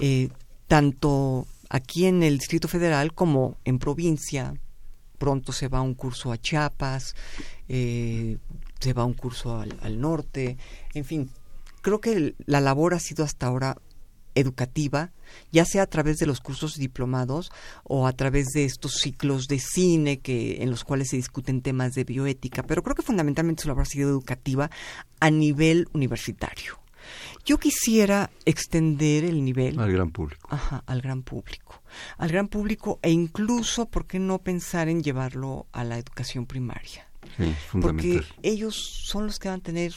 eh, tanto aquí en el Distrito Federal como en provincia. Pronto se va un curso a Chiapas, eh, se va un curso al, norte, en fin, creo que la labor ha sido hasta ahora educativa, ya sea a través de los cursos diplomados o a través de estos ciclos de cine que en los cuales se discuten temas de bioética, pero creo que fundamentalmente solo habrá sido educativa a nivel universitario. Yo quisiera extender el nivel al gran público. Ajá, al gran público. Al gran público e incluso, ¿por qué no pensar en llevarlo a la educación primaria? Sí, fundamental. Porque ellos son los que van a tener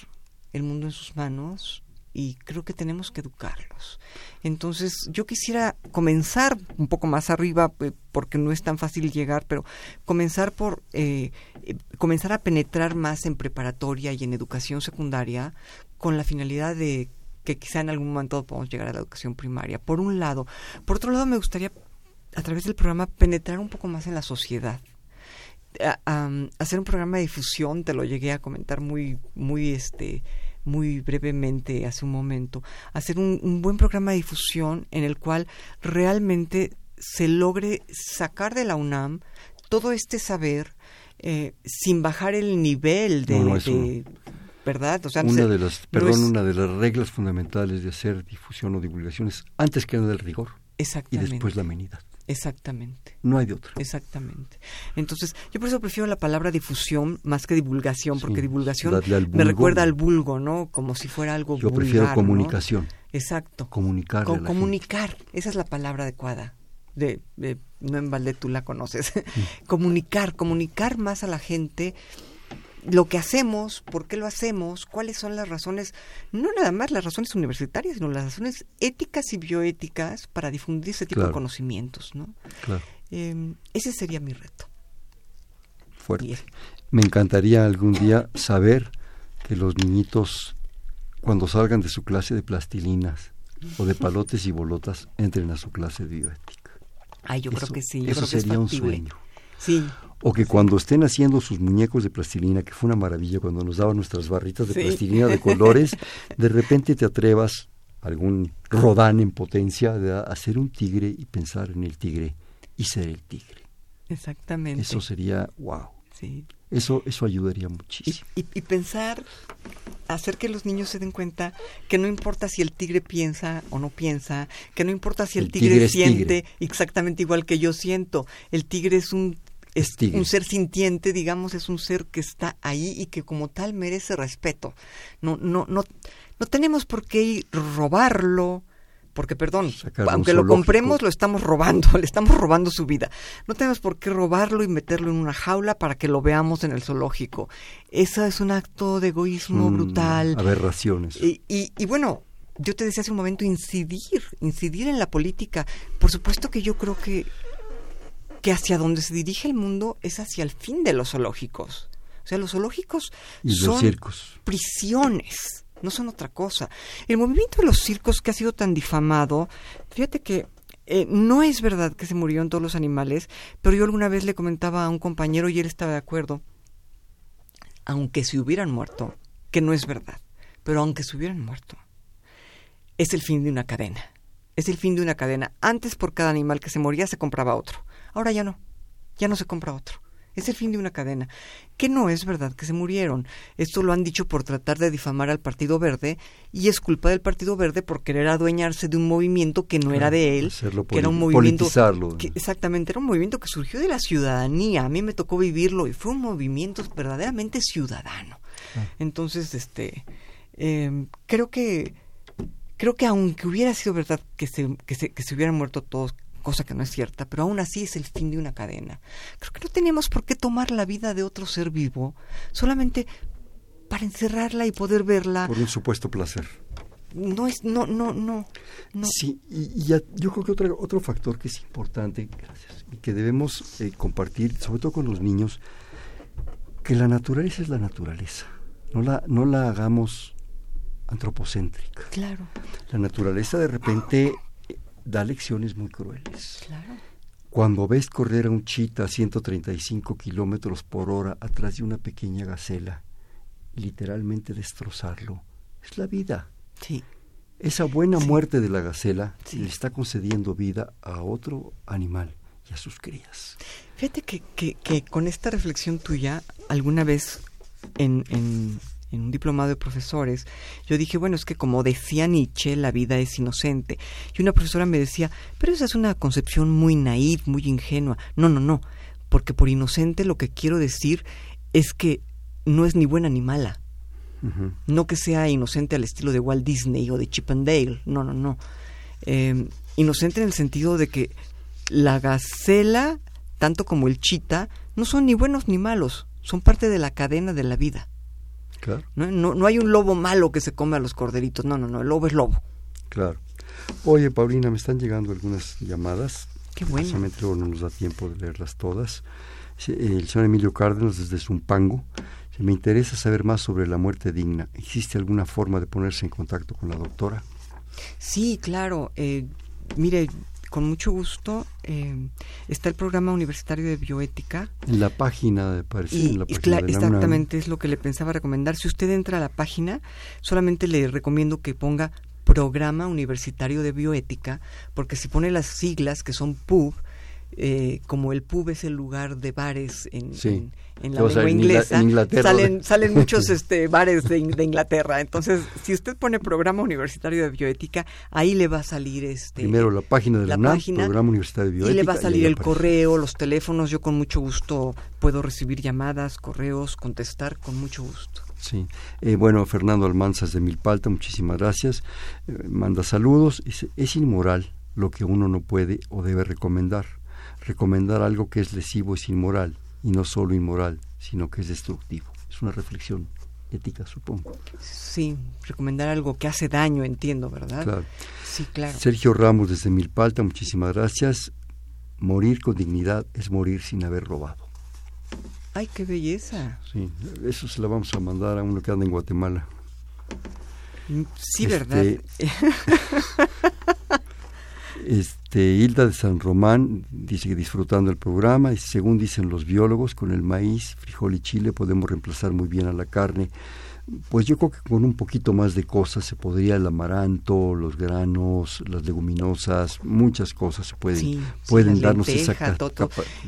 el mundo en sus manos y creo que tenemos que educarlos. Entonces, yo quisiera comenzar un poco más arriba, eh, porque no es tan fácil llegar, pero comenzar por eh, comenzar a penetrar más en preparatoria y en educación secundaria con la finalidad de que quizá en algún momento podamos llegar a la educación primaria. Por un lado. Por otro lado, me gustaría, a través del programa, penetrar un poco más en la sociedad. hacer un programa de difusión, te lo llegué a comentar muy, muy, este, muy brevemente hace un momento. Hacer un, buen programa de difusión en el cual realmente se logre sacar de la UNAM todo este saber eh, sin bajar el nivel de, ¿verdad? O sea, una de las, perdón, una de las reglas fundamentales de hacer difusión o divulgación es antes que nada el rigor y después la amenidad. Exactamente. No hay de otra. Exactamente. Entonces, yo por eso prefiero la palabra difusión más que divulgación, porque divulgación me recuerda al vulgo, ¿no? Como si fuera algo Yo prefiero comunicación. Exacto. Comunicar. comunicar, esa es la palabra adecuada. De, no en balde tú la conoces. comunicar, comunicar más a la gente lo que hacemos, por qué lo hacemos, cuáles son las razones, no nada más las razones universitarias, sino las razones éticas y bioéticas para difundir ese tipo de conocimientos, ¿no? Claro. Em, ese sería mi reto. Fuerte. Me encantaría algún día saber que los niñitos, cuando salgan de su clase de plastilinas o de palotes y bolotas, entren a su clase de bioética. Ay, yo creo que sí. eso sería un sueño. Sí. O que cuando estén haciendo sus muñecos de plastilina, que fue una maravilla cuando nos daban nuestras barritas de plastilina de colores, de repente te atrevas, algún rodán en potencia, de hacer un tigre y pensar en el tigre y ser el tigre. Exactamente. Eso sería wow. Sí. Eso, eso ayudaría muchísimo. Y, y, pensar, hacer que los niños se den cuenta que no importa si el tigre piensa o no piensa, que no importa si el, tigre, siente exactamente igual que yo siento. El tigre es un es un ser sintiente, digamos, es un ser que está ahí y que como tal merece respeto. No, no, no, no tenemos por qué robarlo, porque perdón, aunque lo compremos, lo estamos robando, le estamos robando su vida. No tenemos por qué robarlo y meterlo en una jaula para que lo veamos en el zoológico. Eso es un acto de egoísmo brutal. Aberraciones. Y, y, y bueno, yo te decía hace un momento, incidir, incidir en la política. Por supuesto que yo creo que que hacia donde se dirige el mundo es hacia el fin de los zoológicos. O sea, los zoológicos son prisiones, no son otra cosa. El movimiento de los circos que ha sido tan difamado, fíjate que eh, no es verdad que se murieron todos los animales, pero yo alguna vez le comentaba a un compañero y él estaba de acuerdo, aunque se hubieran muerto, que no es verdad, pero aunque se hubieran muerto, es el fin de una cadena. Es el fin de una cadena. Antes por cada animal que se moría se compraba otro. Ahora ya no, ya no se compra otro. Es el fin de una cadena. Que no es verdad que se murieron. Esto lo han dicho por tratar de difamar al Partido Verde y es culpa del Partido Verde por querer adueñarse de un movimiento que no era de él, que era un movimiento exactamente era un movimiento que surgió de la ciudadanía. A mí me tocó vivirlo y fue un movimiento verdaderamente ciudadano. Ah. Entonces, este, em, creo que creo que aunque hubiera sido verdad que se, que se, que se hubieran muerto todos, cosa que no es cierta, pero aún así es el fin de una cadena. Creo que no tenemos por qué tomar la vida de otro ser vivo solamente para encerrarla y poder verla. Por un supuesto placer. No es, no, no, no. Sí, y, ya, yo creo que otro, otro factor que es importante, gracias, y que debemos eh, compartir, sobre todo con los niños, que la naturaleza es la naturaleza. No la, no la hagamos antropocéntrica. Claro. La naturaleza de repente da lecciones muy crueles. Cuando ves correr a un chita a 135 kilómetros por hora atrás de una pequeña gacela, literalmente destrozarlo, es la vida. Sí. Esa buena muerte de la gacela le está concediendo vida a otro animal y a sus crías. Fíjate que, que, con esta reflexión tuya, alguna vez en, en, en un diplomado de profesores, yo dije, bueno, es que como decía Nietzsche, la vida es inocente. Y una profesora me decía, pero esa es una concepción muy naif, muy ingenua. No, no, no, porque por inocente lo que quiero decir es que no es ni buena ni mala. No que sea inocente al estilo de Walt Disney o de Chip and Dale, no, no, no. Eh, inocente en el sentido de que la gacela, tanto como el chita, no son ni buenos ni malos, son parte de la cadena de la vida. Claro. ¿No? No, hay un lobo malo que se come a los corderitos, no, no, no, el lobo es lobo. Claro. Oye, Paulina, me están llegando algunas llamadas. Qué bueno. luego no nos da tiempo de leerlas todas. El señor Emilio Cárdenas desde Zumpango. Me interesa saber más sobre la muerte digna. ¿Existe alguna forma de ponerse en contacto con la doctora? Sí, claro. Eh, mire, con mucho gusto. Eh, está el programa universitario de bioética. En la página, de parece, en la página Exactamente, es lo que le pensaba recomendar. Si usted entra a la página, solamente le recomiendo que ponga programa universitario de bioética, porque si pone las siglas que son PUB, eh, como el pub es el lugar de bares en, en, la lengua inglesa, salen, salen muchos este, bares de, Inglaterra. Entonces, si usted pone programa universitario de bioética, ahí le va a salir este primero la página de la, programa universitario de bioética, y le va a salir el correo, los teléfonos. Yo con mucho gusto puedo recibir llamadas, correos, contestar con mucho gusto. Sí. Eh, bueno, Fernando Almanzas de Milpalta, muchísimas gracias. Eh, manda saludos. es inmoral lo que uno no puede o debe recomendar recomendar algo que es lesivo es inmoral, y no solo inmoral, sino que es destructivo. Es una reflexión ética, supongo. Sí, recomendar algo que hace daño, entiendo, ¿verdad? Claro. Sí, claro. Sergio Ramos desde Milpalta, muchísimas gracias. Morir con dignidad es morir sin haber robado. ¡Ay, qué belleza! Sí, eso se lo vamos a mandar a uno que anda en Guatemala. Mm, sí, ¿verdad? Este, Este, Hilda de San Román dice que disfrutando el programa, y según dicen los biólogos, con el maíz, frijol y chile podemos reemplazar muy bien a la carne. Pues yo creo que con un poquito más de cosas se podría el amaranto, los granos, las leguminosas, muchas cosas se pueden, pueden darnos esa capa.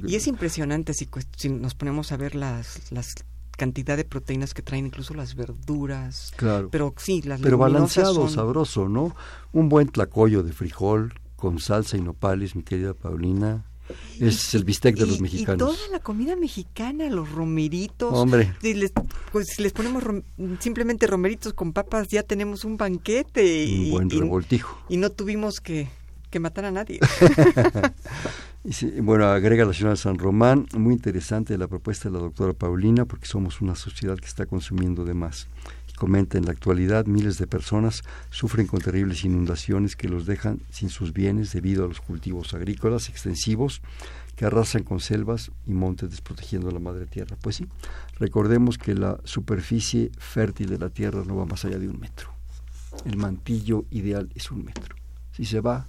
Y es impresionante si, si, nos ponemos a ver las, las cantidad de proteínas que traen incluso las verduras. Claro. Pero sí, las Pero balanceado, sabroso, ¿no? Un buen tlacoyo de frijol con salsa y nopales, mi querida Paulina. Es el bistec de los mexicanos. Y toda la comida mexicana, los romeritos. Hombre. pues si les ponemos simplemente romeritos con papas, ya tenemos un banquete. Un buen revoltijo. Y, no tuvimos que, que matar a nadie. bueno, agrega la señora San Román, muy interesante la propuesta de la doctora Paulina, porque somos una sociedad que está consumiendo de más. Comenta, en la actualidad miles de personas sufren con terribles inundaciones que los dejan sin sus bienes debido a los cultivos agrícolas extensivos que arrasan con selvas y montes desprotegiendo la madre tierra. Pues sí, recordemos que la superficie fértil de la tierra no va más allá de un metro. El mantillo ideal es un metro. Si se va,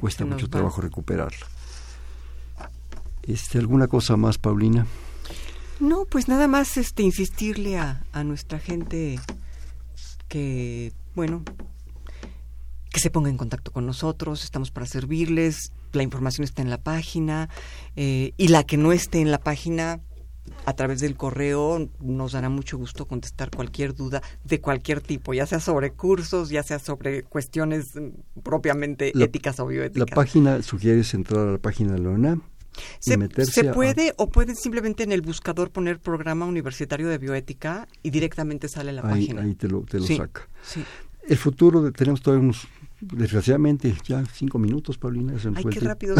cuesta mucho trabajo recuperarla. Este, ¿Alguna cosa más, Paulina? No, pues nada más este, insistirle a, a nuestra gente que, bueno, que se ponga en contacto con nosotros, estamos para servirles, la información está en la página eh, y la que no esté en la página a través del correo nos dará mucho gusto contestar cualquier duda de cualquier tipo, ya sea sobre cursos, ya sea sobre cuestiones propiamente éticas o bioéticas. La página, sugieres entrar a la página de la UNAM se, puede o pueden simplemente en el buscador poner programa universitario de bioética y directamente sale la página. Ahí te lo, te lo saca. El futuro, de, tenemos todavía unos, desgraciadamente, ya cinco minutos, Paulina. Ay, qué rápido.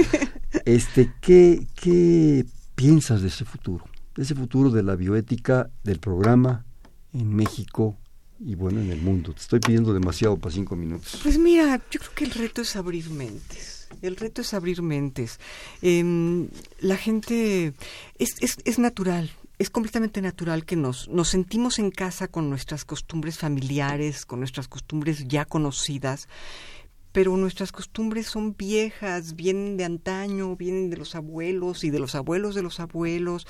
este, ¿qué, ¿Qué piensas de ese futuro? De ese futuro de la bioética, del programa en México y bueno, en el mundo. Te estoy pidiendo demasiado para cinco minutos. Pues mira, yo creo que el reto es abrir mentes el reto es abrir mentes. Em, la gente es, es, es natural, es completamente natural que nos, nos sentimos en casa con nuestras costumbres familiares, con nuestras costumbres ya conocidas, pero nuestras costumbres son viejas, vienen de antaño, vienen de los abuelos y de los abuelos de los abuelos,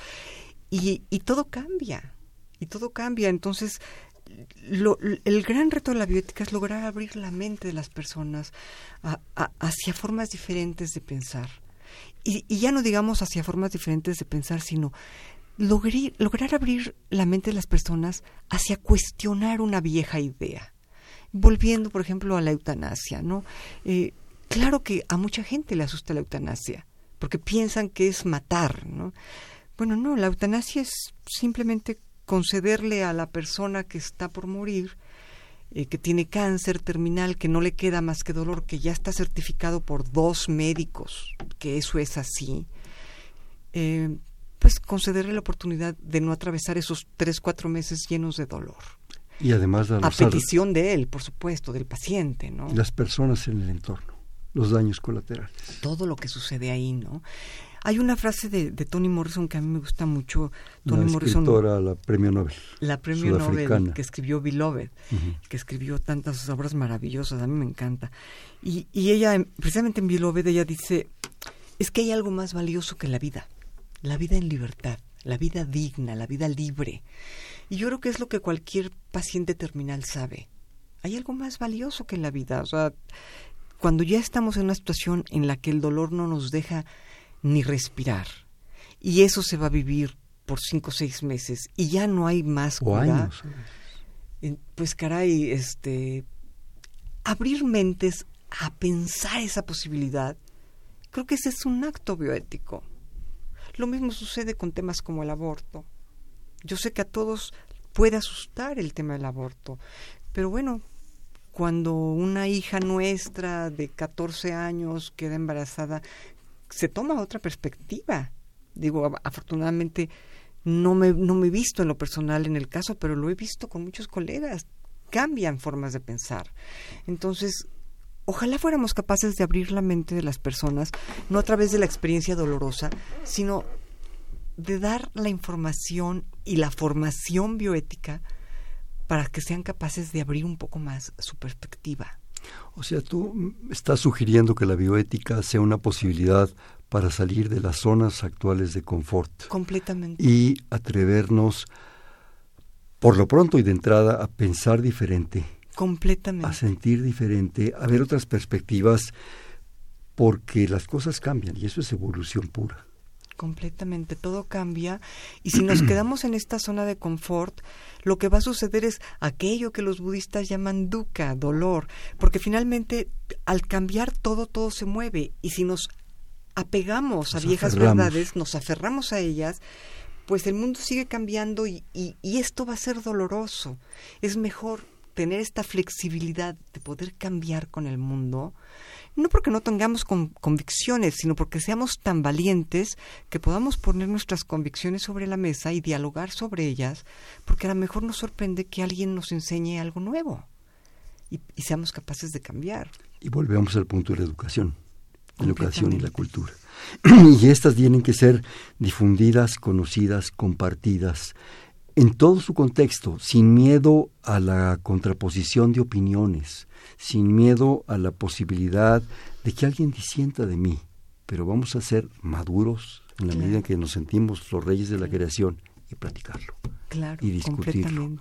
y, y todo cambia, y todo cambia. Entonces, lo, el gran reto de la bioética es lograr abrir la mente de las personas hacia formas diferentes de pensar. Y, ya no digamos hacia formas diferentes de pensar, sino lograr abrir la mente de las personas hacia cuestionar una vieja idea. Volviendo, por ejemplo, a la eutanasia, ¿no? Eh, claro que a mucha gente le asusta la eutanasia, porque piensan que es matar, ¿no? Bueno, no, la eutanasia es simplemente concederle a la persona que está por morir, eh, que tiene cáncer terminal, que no le queda más que dolor, que ya está certificado por dos médicos, que eso es así, eh, pues concederle la oportunidad de no atravesar esos tres, cuatro meses llenos de dolor. Y además a petición de él, por supuesto, del paciente, ¿no? Las personas en el entorno, los daños colaterales. Todo lo que sucede ahí, ¿no? Hay una frase de, Toni Morrison que a mí me gusta mucho. Toni la Morrison, escritora, la premio Nobel. La premio Nobel que escribió Beloved, que escribió tantas obras maravillosas, a mí me encanta. Y, y ella, precisamente en Beloved, ella dice, es que hay algo más valioso que la vida la vida en libertad, la vida digna, la vida libre. Y yo creo que es lo que cualquier paciente terminal sabe. Hay algo más valioso que la vida. O sea, cuando ya estamos en una situación en la que el dolor no nos deja ni respirar, y eso se va a vivir por cinco o seis meses, y ya no hay más cura, pues caray, este, abrir mentes a pensar esa posibilidad, creo que ese es un acto bioético. Lo mismo sucede con temas como el aborto. Yo sé que a todos puede asustar el tema del aborto, pero bueno, cuando una hija nuestra de 14 años queda embarazada, se toma otra perspectiva. Digo, afortunadamente no me, no me he visto en lo personal en el caso, pero lo he visto con muchos colegas. Cambian formas de pensar. Entonces, ojalá fuéramos capaces de abrir la mente de las personas, no a través de la experiencia dolorosa, sino de dar la información y la formación bioética para que sean capaces de abrir un poco más su perspectiva. O sea, tú estás sugiriendo que la bioética sea una posibilidad para salir de las zonas actuales de confort. Completamente. Y atrevernos, por lo pronto y de entrada, a pensar diferente Completamente. A sentir diferente, a ver otras perspectivas, porque las cosas cambian y eso es evolución pura. Completamente, todo cambia. Y si nos quedamos en esta zona de confort, lo que va a suceder es aquello que los budistas llaman dukkha, dolor, porque finalmente al cambiar todo, todo se mueve. Y si nos apegamos a viejas verdades, nos aferramos a ellas, pues el mundo sigue cambiando y, y, y esto va a ser doloroso. Es mejor tener esta flexibilidad de poder cambiar con el mundo, no porque no tengamos convicciones, sino porque seamos tan valientes que podamos poner nuestras convicciones sobre la mesa y dialogar sobre ellas, porque a lo mejor nos sorprende que alguien nos enseñe algo nuevo y, seamos capaces de cambiar. Y volvemos al punto de la educación, la educación y la cultura. y estas tienen que ser difundidas, conocidas, compartidas en todo su contexto, sin miedo a la contraposición de opiniones, sin miedo a la posibilidad de que alguien disienta de mí, pero vamos a ser maduros en la medida en que nos sentimos los reyes de la creación y platicarlo y discutirlo.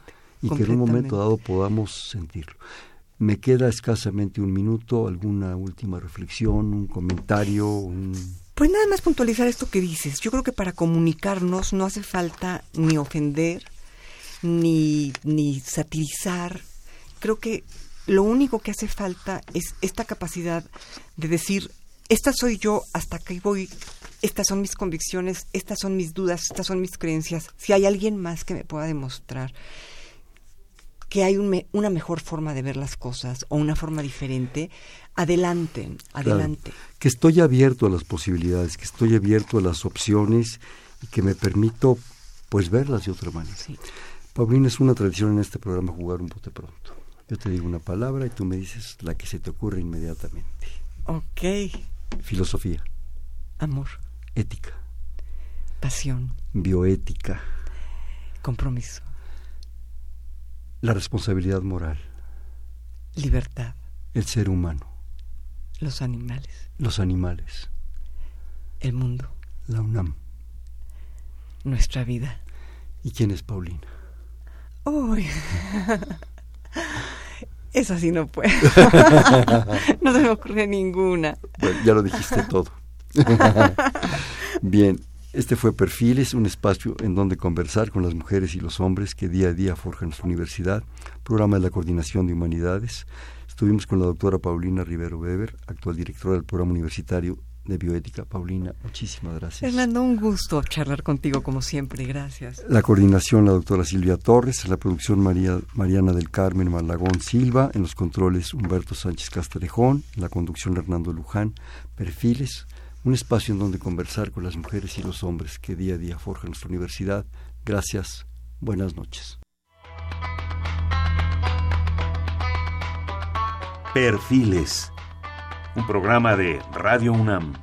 y que en un momento dado podamos sentirlo. Me queda escasamente un minuto, alguna última reflexión, un comentario, un pues nada más puntualizar esto que dices. Yo creo que para comunicarnos no hace falta ni ofender, ni, ni satirizar. Creo que lo único que hace falta es esta capacidad de decir, esta soy yo, hasta aquí voy, estas son mis convicciones, estas son mis dudas, estas son mis creencias. Si hay alguien más que me pueda demostrar que hay una mejor forma de ver las cosas o una forma diferente, adelante, adelante. que estoy abierto a las posibilidades, que estoy abierto a las opciones y que me permito pues verlas de otra manera. Sí. Paulina, es una tradición en este programa jugar un bote pronto. Yo te digo una palabra y tú me dices la que se te ocurre inmediatamente. Ok. Filosofía. Amor. Ética. Pasión. Bioética. Compromiso. La responsabilidad moral. Libertad. El ser humano. Los animales. Los animales. El mundo. La UNAM. Nuestra vida. ¿Y quién es Paulina? Uy. Esa sí no puedo. no se me ocurre ninguna. Bueno, ya lo dijiste todo. Bien, Este fue Perfiles, un espacio en donde conversar con las mujeres y los hombres que día a día forjan nuestra universidad, programa de la Coordinación de Humanidades. Estuvimos con la doctora Paulina Rivero Weber, actual directora del programa universitario de bioética. Paulina, muchísimas gracias. Fernando, un gusto charlar contigo como siempre, gracias. La coordinación, la doctora Silvia Torres, la producción María, Mariana del Carmen Malagón Silva, en los controles Humberto Sánchez Castrejón, en la conducción Hernando Luján, Perfiles, un espacio en donde conversar con las mujeres y los hombres que día a día forjan nuestra universidad. Gracias, buenas noches. Perfiles, un programa de Radio UNAM.